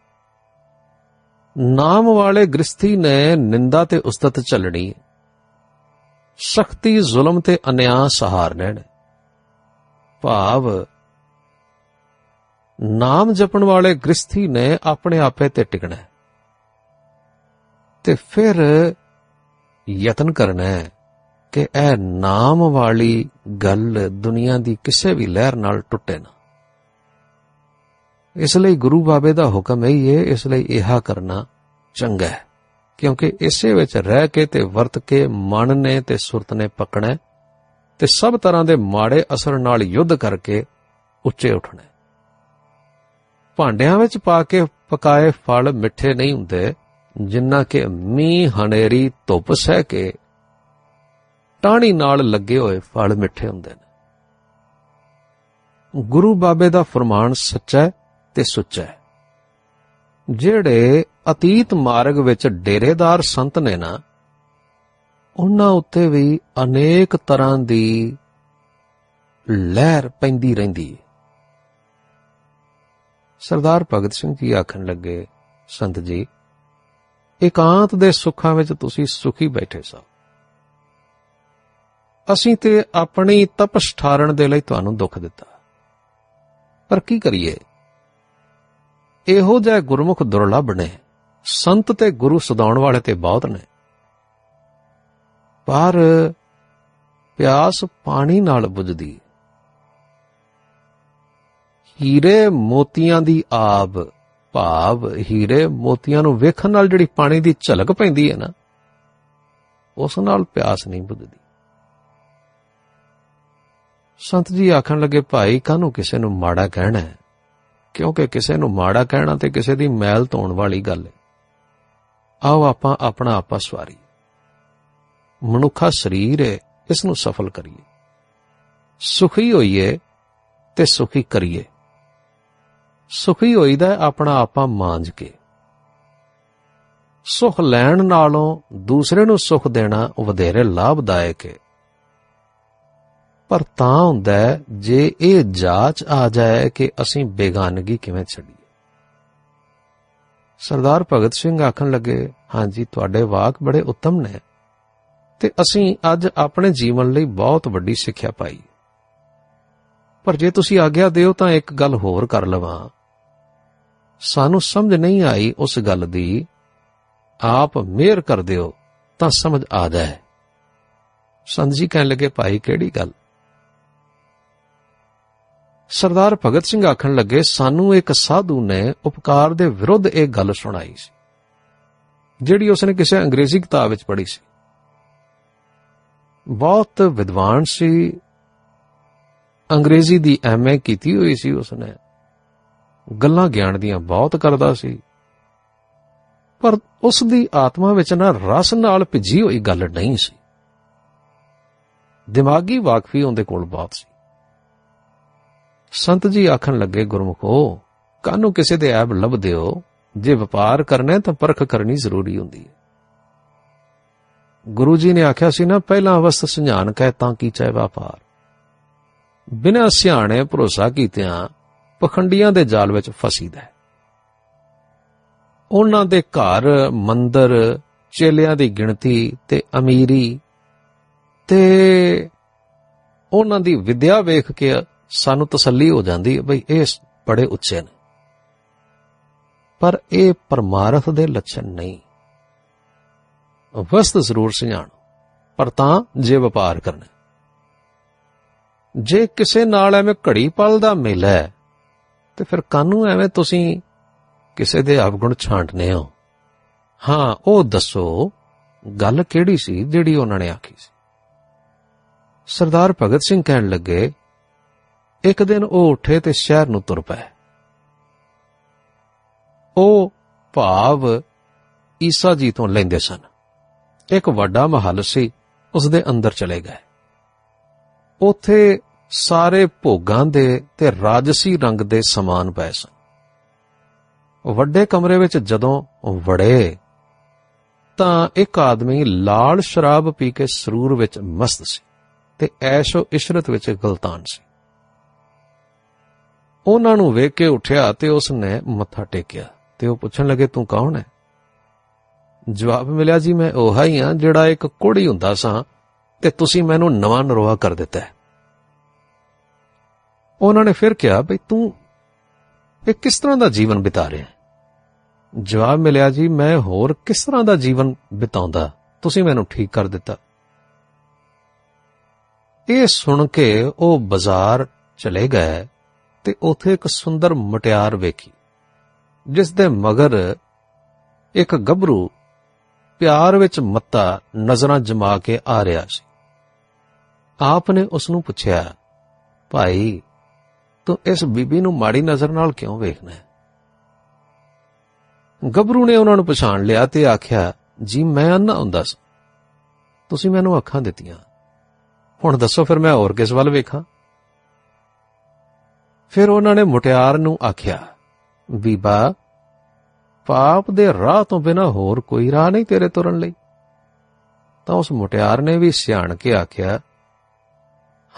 ਨਾਮ ਵਾਲੇ ਗ੍ਰਸਥੀ ਨੇ ਨਿੰਦਾ ਤੇ ਉਸਤਤ ਚੱਲਣੀ ਸ਼ਕਤੀ ਜ਼ੁਲਮ ਤੇ ਅਨਿਆਂ ਸਹਾਰਨੇ ਨੇ ਭਾਵ ਨਾਮ ਜਪਣ ਵਾਲੇ ਗ੍ਰਸਥੀ ਨੇ ਆਪਣੇ ਆਪੇ ਤੇ ਟਿਕਣਾ ਤੇ ਫਿਰ ਯਤਨ ਕਰਨਾ ਹੈ ਕਿ ਇਹ ਨਾਮ ਵਾਲੀ ਗੱਲ ਦੁਨੀਆ ਦੀ ਕਿਸੇ ਵੀ ਲਹਿਰ ਨਾਲ ਟੁੱਟੇ ਨਾ। ਇਸ ਲਈ ਗੁਰੂ ਬਾਬੇ ਦਾ ਹੁਕਮ ਹੈ ਇਹ ਇਸ ਲਈ ਇਹਾ ਕਰਨਾ ਚੰਗਾ ਹੈ। ਕਿਉਂਕਿ ਇਸੇ ਵਿੱਚ ਰਹਿ ਕੇ ਤੇ ਵਰਤ ਕੇ ਮਨ ਨੇ ਤੇ ਸੁਰਤ ਨੇ ਪਕਣਾ ਤੇ ਸਭ ਤਰ੍ਹਾਂ ਦੇ ਮਾੜੇ ਅਸਰ ਨਾਲ ਯੁੱਧ ਕਰਕੇ ਉੱਚੇ ਉੱਠਣਾ ਭਾਂਡਿਆਂ ਵਿੱਚ ਪਾ ਕੇ ਪਕਾਏ ਫਲ ਮਿੱਠੇ ਨਹੀਂ ਹੁੰਦੇ, ਜਿੰਨਾ ਕਿ ਮੀਂਹ, ਹਨੇਰੀ, ਧੁੱਪ ਸਹਿ ਕੇ ਟਾਣੀ ਨਾਲ ਲੱਗੇ ਹੋਏ ਫਲ ਮਿੱਠੇ ਹੁੰਦੇ ਨੇ। ਗੁਰੂ ਬਾਬੇ ਦਾ ਫਰਮਾਨ ਸੱਚਾ ਤੇ ਸੁੱਚਾ ਹੈ। ਜਿਹੜੇ ਅਤੀਤ ਮਾਰਗ ਵਿੱਚ ਡੇਰੇਦਾਰ ਸੰਤ ਨੇ ਨਾ, ਉਹਨਾਂ ਉੱਤੇ ਵੀ ਅਨੇਕ ਤਰ੍ਹਾਂ ਦੀ ਲਹਿਰ ਪੈਂਦੀ ਰਹਿੰਦੀ ਹੈ। ਸਰਦਾਰ ਭਗਤ ਸਿੰਘ ਜੀ ਆਖਣ ਲੱਗੇ, ਸੰਤ ਜੀ, ਇਕਾਂਤ ਦੇ ਸੁੱਖਾਂ ਵਿੱਚ ਤੁਸੀਂ ਸੁਖੀ ਬੈਠੇ ਸੋ। ਅਸੀਂ ਤੇ ਆਪਣੀ ਤਪਸ਼ ਠਾਰਨ ਦੇ ਲਈ ਤੁਹਾਨੂੰ ਦੁੱਖ ਦਿੱਤਾ। ਪਰ ਕੀ ਕਰੀਏ? ਇਹੋ ਜਿਹਾ ਗੁਰਮੁਖ ਦੁਰਲਭ ਨੇ, ਸੰਤ ਤੇ ਗੁਰੂ ਸਦਾਉਣ ਵਾਲੇ ਤੇ ਬਹੁਤ ਨੇ। ਪਰ ਪਿਆਸ ਪਾਣੀ ਨਾਲ ਬੁਝਦੀ ਹੀਰੇ ਮੋਤੀਆਂ ਦੀ ਆਬ ਭਾਵ ਹੀਰੇ ਮੋਤੀਆਂ ਨੂੰ ਵੇਖਣ ਨਾਲ ਜਿਹੜੀ ਪਾਣੀ ਦੀ ਝਲਕ ਪੈਂਦੀ ਹੈ ਨਾ, ਉਸ ਨਾਲ ਪਿਆਸ ਨਹੀਂ ਬੁਝਦੀ ਸੰਤ ਜੀ ਆਖਣ ਲੱਗੇ, ਭਾਈ, ਕਾਹਨੂੰ ਕਿਸੇ ਨੂੰ ਮਾੜਾ ਕਹਿਣਾ ਹੈ? ਕਿਉਂਕਿ ਕਿਸੇ ਨੂੰ ਮਾੜਾ ਕਹਿਣਾ ਤੇ ਕਿਸੇ ਦੀ ਮੈਲ ਧੋਣ ਵਾਲੀ ਗੱਲ ਹੈ। ਆਓ ਆਪਾਂ ਆਪਣਾ ਆਪਾ ਸਵਾਰੀ ਮਨੁੱਖਾ ਸਰੀਰ ਹੈ, ਇਸ ਨੂੰ ਸਫਲ ਕਰੀਏ। ਸੁਖੀ ਹੋਈਏ ਤੇ ਸੁਖੀ ਕਰੀਏ। ਸੁਖੀ ਹੋਈਦਾ ਹੈ ਆਪਣਾ ਆਪਾ ਮਾਂਜ ਕੇ। ਸੁਖ ਲੈਣ ਨਾਲੋਂ ਦੂਸਰੇ ਨੂੰ ਸੁਖ ਦੇਣਾ ਵਧੇਰੇ ਲਾਭਦਾਇਕ ਹੈ। ਪਰ ਤਾਂ ਹੁੰਦਾ ਹੈ, ਜੇ ਇਹ ਜਾਂਚ ਆ ਜਾਏ ਕਿ ਅਸੀਂ ਬੇਗਾਨਗੀ ਕਿਵੇਂ ਛੱਡੀਏ। ਸਰਦਾਰ ਭਗਤ ਸਿੰਘ ਆਖਣ ਲੱਗੇ, ਹਾਂਜੀ, ਤੁਹਾਡੇ ਵਾਕ ਬੜੇ ਉੱਤਮ ਨੇ ਤੇ ਅਸੀਂ ਅੱਜ ਆਪਣੇ ਜੀਵਨ ਲਈ ਬਹੁਤ ਵੱਡੀ ਸਿੱਖਿਆ ਪਾਈ ਪਰ ਜੇ ਤੁਸੀਂ ਆਗਿਆ ਦਿਓ ਤਾਂ ਇੱਕ ਗੱਲ ਹੋਰ ਕਰ ਲਵਾਂ। ਸਾਨੂੰ ਸਮਝ ਨਹੀਂ ਆਈ ਉਸ ਗੱਲ ਦੀ, ਆਪ ਮਿਹਰ ਕਰ ਦਿਓ ਤਾਂ ਸਮਝ ਆ ਜਾਏ। ਸੰਤ ਜੀ ਕਹਿਣ ਲੱਗੇ, ਭਾਈ, ਕਿਹੜੀ ਗੱਲ? ਸਰਦਾਰ ਭਗਤ ਸਿੰਘ ਆਖਣ ਲੱਗੇ, ਸਾਨੂੰ ਇੱਕ ਸਾਧੂ ਨੇ ਉਪਕਾਰ ਦੇ ਵਿਰੁੱਧ ਇਹ ਗੱਲ ਸੁਣਾਈ ਸੀ, ਜਿਹੜੀ ਉਸਨੇ ਕਿਸੇ ਅੰਗਰੇਜ਼ੀ ਕਿਤਾਬ ਵਿੱਚ ਪੜ੍ਹੀ ਸੀ। ਬਹੁਤ ਵਿਦਵਾਨ ਸੀ, ਅੰਗਰੇਜ਼ੀ ਦੀ ਐਮਏ ਕੀਤੀ ਹੋਈ ਸੀ ਉਸਨੇ। ਗੱਲਾਂ ਗਿਆਨ ਦੀਆਂ ਬਹੁਤ ਕਰਦਾ ਸੀ। ਪਰ ਉਸ ਦੀ ਆਤਮਾ ਵਿੱਚ ਨਾ ਰਸ ਨਾਲ ਭਿੱਜੀ ਹੋਈ ਗੱਲ ਨਹੀਂ ਸੀ। ਦਿਮਾਗੀ ਵਾਕਫੀ ਉਹਦੇ ਕੋਲ ਬਹੁਤ ਸੀ। ਸੰਤ ਜੀ ਆਖਣ ਲੱਗੇ, ਗੁਰਮੁਖੋ ਕਾਨੂੰ ਕਿਸੇ ਦੇ ਐਬ ਲੱਭਦੇ ਹੋ ਜੇ ਵਪਾਰ ਕਰਨਾ ਤਾਂ ਪਰਖ ਕਰਨੀ ਜ਼ਰੂਰੀ ਹੁੰਦੀ ਹੈ। ਗੁਰੂ ਜੀ ਨੇ ਆਖਿਆ ਸੀ ਨਾ, ਪਹਿਲਾਂ ਅਵਸਥ ਸੁਝਾਨ ਕਹਿ ਤਾਂ ਕੀ ਚਾਹੇ ਵਪਾਰ। ਬਿਨਾਂ ਸਿਆਣੇ ਭਰੋਸਾ ਕੀਤਿਆਂ ਪਖੰਡੀਆਂ ਦੇ ਜਾਲ ਵਿੱਚ ਫਸੀਦਾ ਹੈ। ਉਹਨਾਂ ਦੇ ਘਰ, ਮੰਦਰ, ਚੇਲਿਆਂ ਦੀ ਗਿਣਤੀ ਤੇ ਅਮੀਰੀ ਤੇ ਉਹਨਾਂ ਦੀ ਵਿਦਿਆ ਵੇਖ ਕੇ ਸਾਨੂੰ ਤਸੱਲੀ ਹੋ ਜਾਂਦੀ ਹੈ ਬਈ ਇਹ ਬੜੇ ਉੱਚੇ ਨੇ। ਪਰ ਇਹ ਪਰਮਾਰਥ ਦੇ ਲੱਛਣ ਨਹੀਂ। ਵਸਤ ਜ਼ਰੂਰ ਸਿਆਣ, ਪਰ ਤਾਂ ਜੇ ਵਪਾਰ ਕਰਨਾ। ਜੇ ਕਿਸੇ ਨਾਲ ਐਵੇਂ ਘੜੀ ਪਲ ਦਾ ਮੇਲਾ ਹੈ ਤੇ ਫਿਰ ਕਾਨੂੰ ਐਵੇਂ ਤੁਸੀਂ ਕਿਸੇ ਦੇ ਅਵਗੁਣ ਛਾਂਟਨੇ ਹੋ? ਹਾਂ, ਉਹ ਦੱਸੋ, ਗੱਲ ਕਿਹੜੀ ਸੀ ਜਿਹੜੀ ਉਹਨਾਂ ਨੇ ਆਖੀ ਸੀ? ਸਰਦਾਰ ਭਗਤ ਸਿੰਘ ਕਹਿਣ ਲੱਗੇ, ਇੱਕ ਦਿਨ ਉਹ ਉੱਠੇ ਤੇ ਸ਼ਹਿਰ ਨੂੰ ਤੁਰ ਪਏ। ਉਹ ਭਾਵ ਈਸਾ ਜੀ ਤੋਂ ਲੈਂਦੇ ਸਨ। ਇੱਕ ਵੱਡਾ ਮਹੱਲ ਸੀ ਉਸ ਦੇ ਅੰਦਰ ਚਲੇ ਗਏ। ਉੱਥੇ ਸਾਰੇ ਭੋਗਾਂ ਦੇ ਤੇ ਰਾਜਸੀ ਰੰਗ ਦੇ ਸਮਾਨ ਪਏ ਸਨ। ਵੱਡੇ ਕਮਰੇ ਵਿੱਚ ਜਦੋਂ ਵੜੇ, ਤਾਂ ਇੱਕ ਆਦਮੀ ਲਾਲ ਸ਼ਰਾਬ ਪੀ ਕੇ ਸਰੂਰ ਵਿੱਚ ਮਸਤ ਸੀ ਤੇ ਐਸ਼ੋ ਇਸ਼ਰਤ ਵਿੱਚ ਗਲਤਾਨ ਸੀ। ਉਹਨਾਂ ਨੂੰ ਵੇਖ ਕੇ ਉੱਠਿਆ ਤੇ ਉਸ ਨੇ ਮੱਥਾ ਟੇਕਿਆ ਤੇ ਉਹ ਪੁੱਛਣ ਲੱਗੇ, ਤੂੰ ਕੌਣ ਹੈ? ਜਵਾਬ ਮਿਲਿਆ, ਜੀ, ਮੈਂ ਉਹ ਹੀ ਹਾਂ ਜਿਹੜਾ ਇੱਕ ਕੋੜੀ ਹੁੰਦਾ ਸਾਂ ਤੇ ਤੁਸੀਂ ਮੈਨੂੰ ਨਵਾਂ ਨਰੋਆ ਕਰ ਦਿੱਤਾ ਹੈ। ਉਹਨਾਂ ਨੇ ਫਿਰ ਕਿਹਾ ਭਈ ਤੂੰ ਇਹ ਕਿਸ ਤਰ੍ਹਾਂ ਦਾ ਜੀਵਨ ਬਿਤਾ ਰਿਹਾ ਹੈ ਜਵਾਬ ਮਿਲਿਆ, ਜੀ, ਮੈਂ ਹੋਰ ਕਿਸ ਤਰ੍ਹਾਂ ਦਾ ਜੀਵਨ ਬਿਤਾਉਂਦਾ? ਤੁਸੀਂ ਮੈਨੂੰ ਠੀਕ ਕਰ ਦਿੱਤਾ। ਇਹ ਸੁਣ ਕੇ ਉਹ ਬਾਜ਼ਾਰ ਚਲੇ ਗਏ ਤੇ ਉੱਥੇ ਇੱਕ ਸੁੰਦਰ ਮਟਿਆਰ ਵੇਖੀ, ਜਿਸ ਦੇ ਮਗਰ ਇੱਕ ਗੱਭਰੂ ਪਿਆਰ ਵਿੱਚ ਮੱਤਾ ਨਜ਼ਰਾਂ ਜਮਾ ਕੇ ਆ ਰਿਹਾ ਸੀ। ਆਪ ਨੇ ਉਸ ਨੂੰ ਪੁੱਛਿਆ, ਭਾਈ ਤੂੰ ਇਸ ਬੀਬੀ ਨੂੰ ਮਾੜੀ ਨਜ਼ਰ ਨਾਲ ਕਿਉਂ ਵੇਖਣਾ ਹੈ? ਗੱਭਰੂ ਨੇ ਉਹਨਾਂ ਨੂੰ ਪਛਾਣ ਲਿਆ ਤੇ ਆਖਿਆ, ਜੀ, ਮੈਂ ਅੰਨਾ ਹੁੰਦਾ ਸੀ। ਤੁਸੀਂ ਮੈਨੂੰ ਅੱਖਾਂ ਦਿੱਤੀਆਂ। ਹੁਣ ਦੱਸੋ ਫਿਰ ਮੈਂ ਹੋਰ ਕਿਸ ਵੱਲ ਵੇਖਾਂ? ਫਿਰ ਉਹਨਾਂ ਨੇ ਮੁਟਿਆਰ ਨੂੰ ਆਖਿਆ, ਬੀਬਾ, ਪਾਪ ਦੇ ਰਾਹ ਤੋਂ ਬਿਨਾ ਹੋਰ ਕੋਈ ਰਾਹ ਨਹੀਂ ਤੇਰੇ ਤੁਰਨ ਲਈ? ਤਾਂ ਉਸ ਮੁਟਿਆਰ ਨੇ ਵੀ ਸਿਆਣ ਕੇ ਆਖਿਆ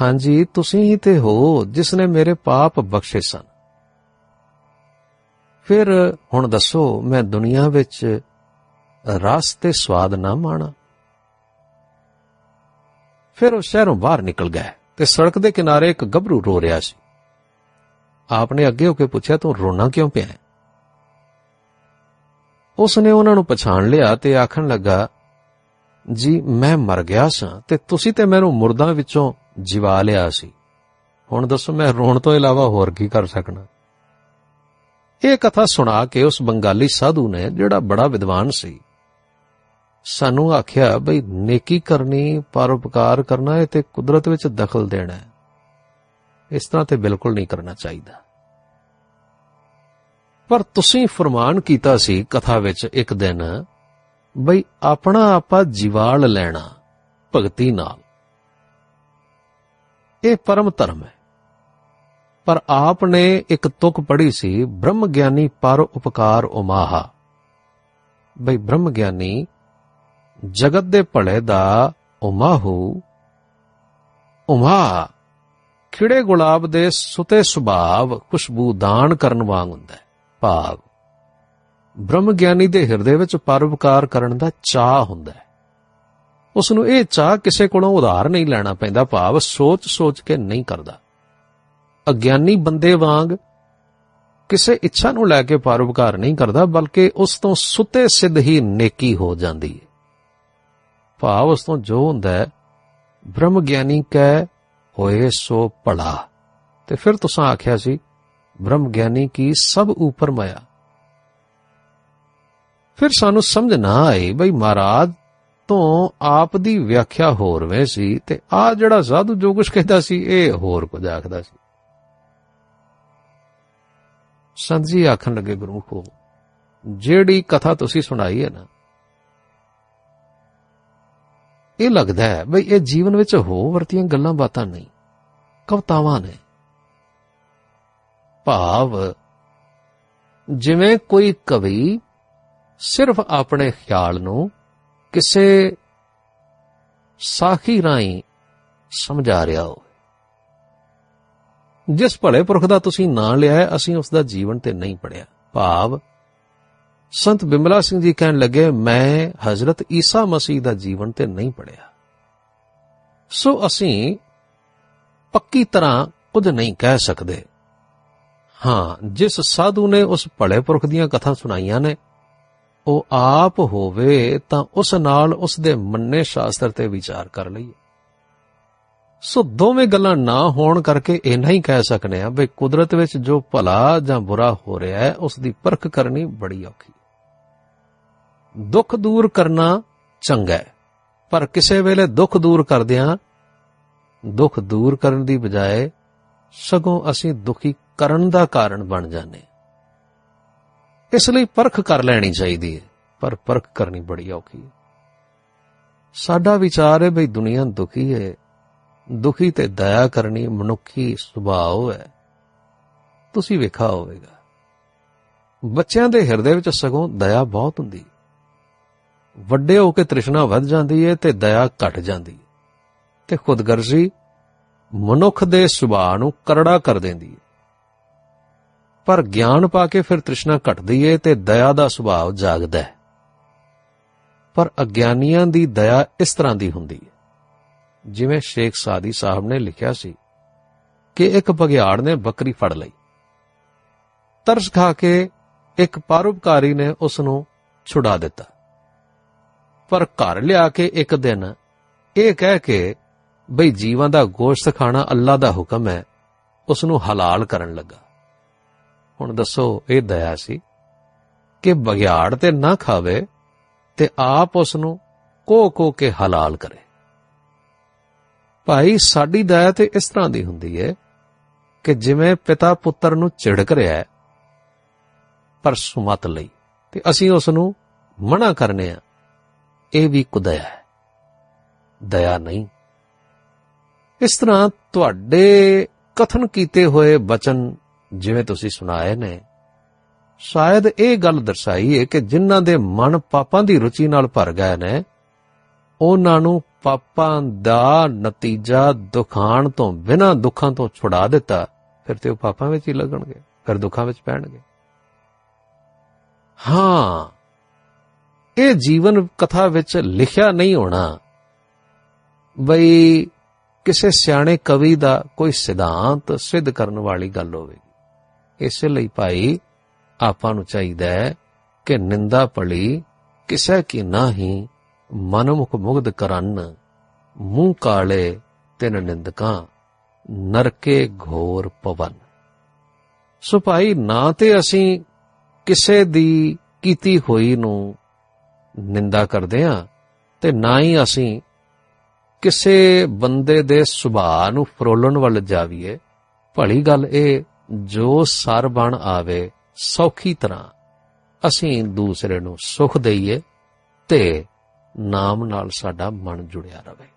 ਹਾਂਜੀ, ਤੁਸੀਂ ਹੀ ਤੇ ਹੋ ਜਿਸ ਨੇ ਮੇਰੇ ਪਾਪ ਬਖਸ਼ੇ ਸਨ। ਫਿਰ ਹੁਣ ਦੱਸੋ, ਮੈਂ ਦੁਨੀਆ ਵਿੱਚ ਰਸ ਤੇ ਸਵਾਦ ਨਾ ਮਾਣਾ। ਫਿਰ ਉਹ ਸ਼ਹਿਰੋਂ ਬਾਹਰ ਨਿਕਲ ਗਏ ਤੇ ਸੜਕ ਦੇ ਕਿਨਾਰੇ ਇੱਕ ਗੱਭਰੂ ਰੋ ਰਿਹਾ ਸੀ। ਆਪਨੇ ਅੱਗੇ ਹੋ ਕੇ ਪੁੱਛਿਆ, ਤੂੰ ਰੋਣਾ ਕਿਉਂ ਪਿਆ ਹੈ? ਉਸ ਨੇ ਉਹਨਾਂ ਨੂੰ ਪਛਾਣ ਲਿਆ ਤੇ ਆਖਣ ਲੱਗਾ, ਜੀ, ਮੈਂ ਮਰ ਗਿਆ ਸਾਂ ਤੇ ਤੁਸੀਂ ਤੇ ਮੈਨੂੰ ਮੁਰਦਾਂ ਵਿੱਚੋਂ ਜਿਵਾ ਲਿਆ ਸੀ। ਹੁਣ ਦੱਸੋ ਮੈਂ ਰੋਣ ਤੋਂ ਇਲਾਵਾ ਹੋਰ ਕੀ ਕਰ ਸਕਣਾ? ਇਹ ਕਥਾ ਸੁਣਾ ਕੇ ਉਸ ਬੰਗਾਲੀ ਸਾਧੂ ਨੇ, ਜਿਹੜਾ ਬੜਾ ਵਿਦਵਾਨ ਸੀ, ਸਾਨੂੰ ਆਖਿਆ, ਬਈ ਨੇਕੀ ਕਰਨੀ, ਪਰਉਪਕਾਰ ਕਰਨਾ ਹੈ ਤੇ ਕੁਦਰਤ ਵਿੱਚ ਦਖਲ ਦੇਣਾ ਹੈ। ਇਸ ਤਰ੍ਹਾਂ ਤੇ ਬਿਲਕੁਲ ਨਹੀਂ ਕਰਨਾ ਚਾਹੀਦਾ। ਪਰ ਤੁਸੀਂ ਫਰਮਾਨ ਕੀਤਾ ਸੀ ਕਥਾ ਵਿੱਚ ਇੱਕ ਦਿਨ, ਬਈ ਆਪਣਾ ਆਪਾ ਜਿਵਾਲ ਲੈਣਾ, ਭਗਤੀ ਨਾਲ। ਇਹ ਪਰਮ ਧਰਮ ਹੈ। ਪਰ ਆਪ ਨੇ ਇੱਕ ਤੁਕ ਪੜ੍ਹੀ ਸੀ ਬ੍ਰਹਮ ਗਿਆਨੀ ਪਰ ਉਪਕਾਰ ਉਮਾਹਾ। ਬਈ ਬ੍ਰਹਮ ਗਿਆਨੀ ਜਗਤ ਦੇ ਭਲੇ ਦਾ ਉਮਾਹੂ। ਉਮਾ, ਖਿੜੇ ਗੁਲਾਬ ਦੇ ਸੁਤੇ ਸੁਭਾਵ ਖੁਸ਼ਬੂਦਾਨ ਕਰਨ ਵਾਂਗ ਹੁੰਦਾ ਹੈ, ਭਾਵ। ਬ੍ਰਹਮ ਗਿਆਨੀ ਦੇ ਹਿਰਦੇ ਵਿੱਚ ਪਰਉਪਕਾਰ ਕਰਨ ਦਾ ਚਾਹ ਹੁੰਦਾ ਹੈ। ਉਸ ਨੂੰ ਇਹ ਚਾਹ ਕਿਸੇ ਕੋਲੋਂ ਉਧਾਰ ਨਹੀਂ ਲੈਣਾ ਪੈਂਦਾ, ਭਾਵ ਸੋਚ-ਸੋਚ ਕੇ ਨਹੀਂ ਕਰਦਾ। ਅਗਿਆਨੀ ਬੰਦੇ ਵਾਂਗ ਕਿਸੇ ਇੱਛਾ ਨੂੰ ਲੈ ਕੇ ਪਰਉਪਕਾਰ ਨਹੀਂ ਕਰਦਾ, ਬਲਕਿ ਉਸ ਤੋਂ ਸੁਤੇ ਸਿੱਧ ਹੀ ਨੇਕੀ ਹੋ ਜਾਂਦੀ ਹੈ ਭਾਵ ਉਸ ਤੋਂ ਜੋ ਹੁੰਦਾ ਹੈ, ਬ੍ਰਹਮ ਗਿਆਨੀ ਕਹਿ, ਹੋਏ ਸੋ ਭਲਾ। ਤੇ ਫਿਰ ਤੁਸੀਂ ਆਖਿਆ ਸੀ, ਬ੍ਰਹਮ ਗਿਆਨੀ ਕੀ ਸਭ ਉਪਰ ਮਾਇਆ? ਫਿਰ ਸਾਨੂੰ ਸਮਝ ਨਾ ਆਈ, ਬਈ ਮਹਾਰਾਜ ਤੋਂ ਆਪ ਦੀ ਵਿਆਖਿਆ ਹੋਰ ਵੇ ਸੀ ਤੇ ਆ ਜਿਹੜਾ ਸਾਧੂ ਜੋ ਕੁਝ ਕਹਿੰਦਾ ਸੀ, ਇਹ ਹੋਰ ਕੁਝ ਆਖਦਾ ਸੀ। ਸੰਤ ਜੀ ਆਖਣ ਲੱਗੇ, ਗੁਰਮੁਖੋ, ਜਿਹੜੀ ਕਥਾ ਤੁਸੀਂ ਸੁਣਾਈ ਹੈ ਨਾ, ਇਹ ਲੱਗਦਾ ਹੈ ਬਈ ਇਹ ਜੀਵਨ ਵਿੱਚ ਹੋ ਵਰਤੀਆਂ ਗੱਲਾਂ ਬਾਤਾਂ ਨਹੀਂ, ਕਵਤਾਵਾਂ ਨੇ। ਭਾਵ, ਜਿਵੇਂ ਕੋਈ ਕਵੀ ਸਿਰਫ ਆਪਣੇ ਖਿਆਲ ਨੂੰ ਕਿਸੇ ਸਾਖੀ ਰਾਹੀਂ ਸਮਝਾ ਰਿਹਾ ਹੋ ਜਿਸ ਭਲੇ ਪੁਰਖ ਦਾ ਤੁਸੀਂ ਨਾਂ ਲਿਆ ਹੈ, ਅਸੀਂ ਉਸ ਦਾ ਜੀਵਨ ਤੇ ਨਹੀਂ ਪੜਿਆ ਭਾਵ, ਸੰਤ ਬਿਮਲਾ ਸਿੰਘ ਜੀ ਕਹਿਣ ਲੱਗੇ, ਮੈਂ ਹਜ਼ਰਤ ਈਸਾ ਮਸੀਹ ਦਾ ਜੀਵਨ ਤੇ ਨਹੀਂ ਪੜਿਆ ਸੋ ਅਸੀਂ ਪੱਕੀ ਤਰ੍ਹਾਂ ਕੁਝ ਨਹੀਂ ਕਹਿ ਸਕਦੇ। ਹਾਂ, ਜਿਸ ਸਾਧੂ ਨੇ ਉਸ ਭਲੇ ਪੁਰਖ ਦੀਆਂ ਕਥਾ ਸੁਣਾਈਆਂ ਨੇ ਉਹ ਆਪ ਹੋਵੇ ਤਾਂ ਉਸ ਨਾਲ ਉਸ ਦੇ ਮੰਨੇ ਸ਼ਾਸਤਰ ਤੇ ਵਿਚਾਰ ਕਰ ਲਈਏ। ਸੋ ਦੋਵੇਂ ਗੱਲਾਂ ਨਾ ਹੋਣ ਕਰਕੇ ਇੰਨਾ ਹੀ ਕਹਿ ਸਕਨੇ ਆ ਵੀ ਕੁਦਰਤ ਵਿੱਚ ਜੋ ਭਲਾ ਜਾਂ ਬੁਰਾ ਹੋ ਰਿਹਾ ਹੈ, ਉਸ ਦੀ ਪਰਖ ਕਰਨੀ ਬੜੀ ਔਖੀ ਦੁੱਖ ਦੂਰ ਕਰਨਾ ਚੰਗਾ ਹੈ, ਪਰ ਕਿਸੇ ਵੇਲੇ ਦੁੱਖ ਦੂਰ ਕਰਦਿਆਂ, ਦੁੱਖ ਦੂਰ ਕਰਨ ਦੀ ਬਜਾਏ ਸਗੋਂ ਅਸੀਂ ਦੁਖੀ ਕਰਨ ਦਾ ਕਾਰਨ ਬਣ ਜਾਂਦੇ ਇਸ ਲਈ ਪਰਖ ਕਰ ਲੈਣੀ ਚਾਹੀਦੀ ਹੈ। ਪਰ ਪਰਖ ਕਰਨੀ ਬੜੀ ਔਖੀ ਹੈ। ਸਾਡਾ ਵਿਚਾਰ ਹੈ ਭਈ ਦੁਨੀਆ ਦੁਖੀ ਹੈ। ਦੁਖੀ ਤੇ ਦਇਆ ਕਰਨੀ ਮਨੁੱਖੀ ਸੁਭਾਅ ਹੈ। ਤੁਸੀਂ ਵੇਖਾ ਹੋਵੇਗਾ। ਬੱਚਿਆਂ ਦੇ ਹਿਰਦੇ ਵਿੱਚ ਸਗੋਂ ਦਇਆ ਬਹੁਤ ਹੁੰਦੀ ਵੱਡੇ ਹੋ ਕੇ ਤ੍ਰਿਸ਼ਨਾ ਵੱਧ ਜਾਂਦੀ ਹੈ ਤੇ ਦਇਆ ਘਟ ਜਾਂਦੀ ਹੈ। ਤੇ ਖੁਦਗਰਜ਼ੀ ਮਨੁੱਖ ਦੇ ਸੁਭਾਅ ਨੂੰ ਕਰੜਾ ਕਰ ਦਿੰਦੀ ਹੈ। ਪਰ ਗਿਆਨ ਪਾ ਕੇ ਫਿਰ ਤ੍ਰਿਸ਼ਨਾ ਘਟਦੀ ਏ ਤੇ ਦਇਆ ਦਾ ਸੁਭਾਅ ਜਾਗਦਾ ਹੈ। ਪਰ ਅਗਿਆਨੀਆਂ ਦੀ ਦਇਆ ਇਸ ਤਰ੍ਹਾਂ ਦੀ ਹੁੰਦੀ ਹੈ ਜਿਵੇਂ ਸ਼ੇਖ ਸਾਦੀ ਸਾਹਿਬ ਨੇ ਲਿਖਿਆ ਸੀ ਕਿ ਇੱਕ ਬਗਿਆੜ ਨੇ ਬੱਕਰੀ ਫੜ ਲਈ। ਤਰਸ ਖਾ ਕੇ ਇੱਕ ਪਰਉਪਕਾਰੀ ਨੇ ਉਸ ਨੂੰ ਛੁਡਾ ਦਿੱਤਾ। ਪਰ ਘਰ ਲਿਆ ਕੇ ਇੱਕ ਦਿਨ ਇਹ ਕਹਿ ਕੇ ਬਈ ਜੀਵਾਂ ਦਾ ਗੋਸ਼ਤ ਖਾਣਾ ਅੱਲਾ ਦਾ ਹੁਕਮ ਹੈ ਉਸ ਨੂੰ ਹਲਾਲ ਕਰਨ ਲੱਗਾ। ਹੁਣ ਦੱਸੋ, ਇਹ ਦਇਆ ਸੀ ਕਿ ਬਗਿਆੜ ਤੇ ਨਾ ਖਾਵੇ ਤੇ ਆਪ ਉਸ ਨੂੰ ਕੋ ਕੋ ਕੇ ਹਲਾਲ ਕਰੇ। ਭਾਈ, ਸਾਡੀ ਦਇਆ ਤੇ ਇਸ ਤਰ੍ਹਾਂ ਦੀ ਹੁੰਦੀ ਹੈ ਕਿ ਜਿਵੇਂ ਪਿਤਾ ਪੁੱਤਰ ਨੂੰ ਝਿੜਕ ਰਿਹਾ ਹੈ, ਪਰ ਸੁਮਤ ਲਈ ਤੇ ਅਸੀਂ ਉਸ ਨੂੰ ਮਨਾ ਕਰਨੇ ਆ। ਇਹ ਵੀ ਕੁਦਇਆ ਹੈ। ਦਇਆ ਨਹੀਂ। ਇਸ ਤਰ੍ਹਾਂ ਤੁਹਾਡੇ ਕਥਨ ਕੀਤੇ ਹੋਏ ਬਚਨ ਜਿਵੇਂ ਤੁਸੀਂ ਸੁਣਾਏ ਨੇ, ਸ਼ਾਇਦ ਇਹ ਗੱਲ ਦਰਸਾਈ ਹੈ ਕਿ ਜਿਨ੍ਹਾਂ ਦੇ ਮਨ ਪਾਪਾਂ ਦੀ ਰੁਚੀ ਨਾਲ ਭਰ ਗਏ ਨੇ, ਉਹਨਾਂ ਨੂੰ ਪਾਪਾਂ ਦਾ ਨਤੀਜਾ ਦੁਖਾਣ ਤੋਂ ਬਿਨਾਂ ਦੁੱਖਾਂ ਤੋਂ ਛੁਡਾ ਦਿੱਤਾ, ਫਿਰ ਤੇ ਉਹ ਪਾਪਾਂ ਵਿੱਚ ਹੀ ਲੱਗਣਗੇ, ਫਿਰ ਦੁੱਖਾਂ ਵਿੱਚ ਪੈਣਗੇ। ਹਾਂ, ਇਹ ਜੀਵਨ ਕਥਾ ਵਿੱਚ ਲਿਖਿਆ ਨਹੀਂ ਹੋਣਾ, ਬਈ ਕਿਸੇ ਸਿਆਣੇ ਕਵੀ ਦਾ ਕੋਈ ਸਿਧਾਂਤ ਸਿੱਧ ਕਰਨ ਵਾਲੀ ਗੱਲ ਹੋਵੇਗੀ ਇਸੇ ਲਈ ਭਾਈ ਆਪਾਂ ਨੂੰ ਚਾਹੀਦਾ ਹੈ ਕਿ ਨਿੰਦਾ ਪੜੀ ਕਿਸੇ ਕੀ ਨਹੀਂ ਮਨਮੁਖ ਮੁਗਧ ਕਰਨ, ਮੂੰਹ ਕਾਲੇ ਤਿਨ ਨਿੰਦਕਾਂ, ਨਰਕੇ ਘੋਰ ਪਵਨ। ਸੋ ਭਾਈ ਨਾ ਤੇ ਅਸੀਂ ਕਿਸੇ ਦੀ ਕੀਤੀ ਹੋਈ ਨੂੰ ਨਿੰਦਾ ਕਰਦੇ ਹਾਂ ਤੇ ਨਾ ਹੀ ਅਸੀਂ ਕਿਸੇ ਬੰਦੇ ਦੇ ਸੁਭਾਅ ਨੂੰ ਫਰੋਲਣ ਵੱਲ ਜਾਵੀਏ। ਭਲੀ ਗੱਲ ਇਹ ਜੋ ਸਰ ਬਣ ਆਵੇ ਸੌਖੀ ਤਰ੍ਹਾਂ, ਅਸੀਂ ਦੂਸਰੇ ਨੂੰ ਸੁਖ ਦਈਏ ਤੇ ਨਾਮ ਨਾਲ ਸਾਡਾ ਮਨ ਜੁੜਿਆ ਰਵੇ।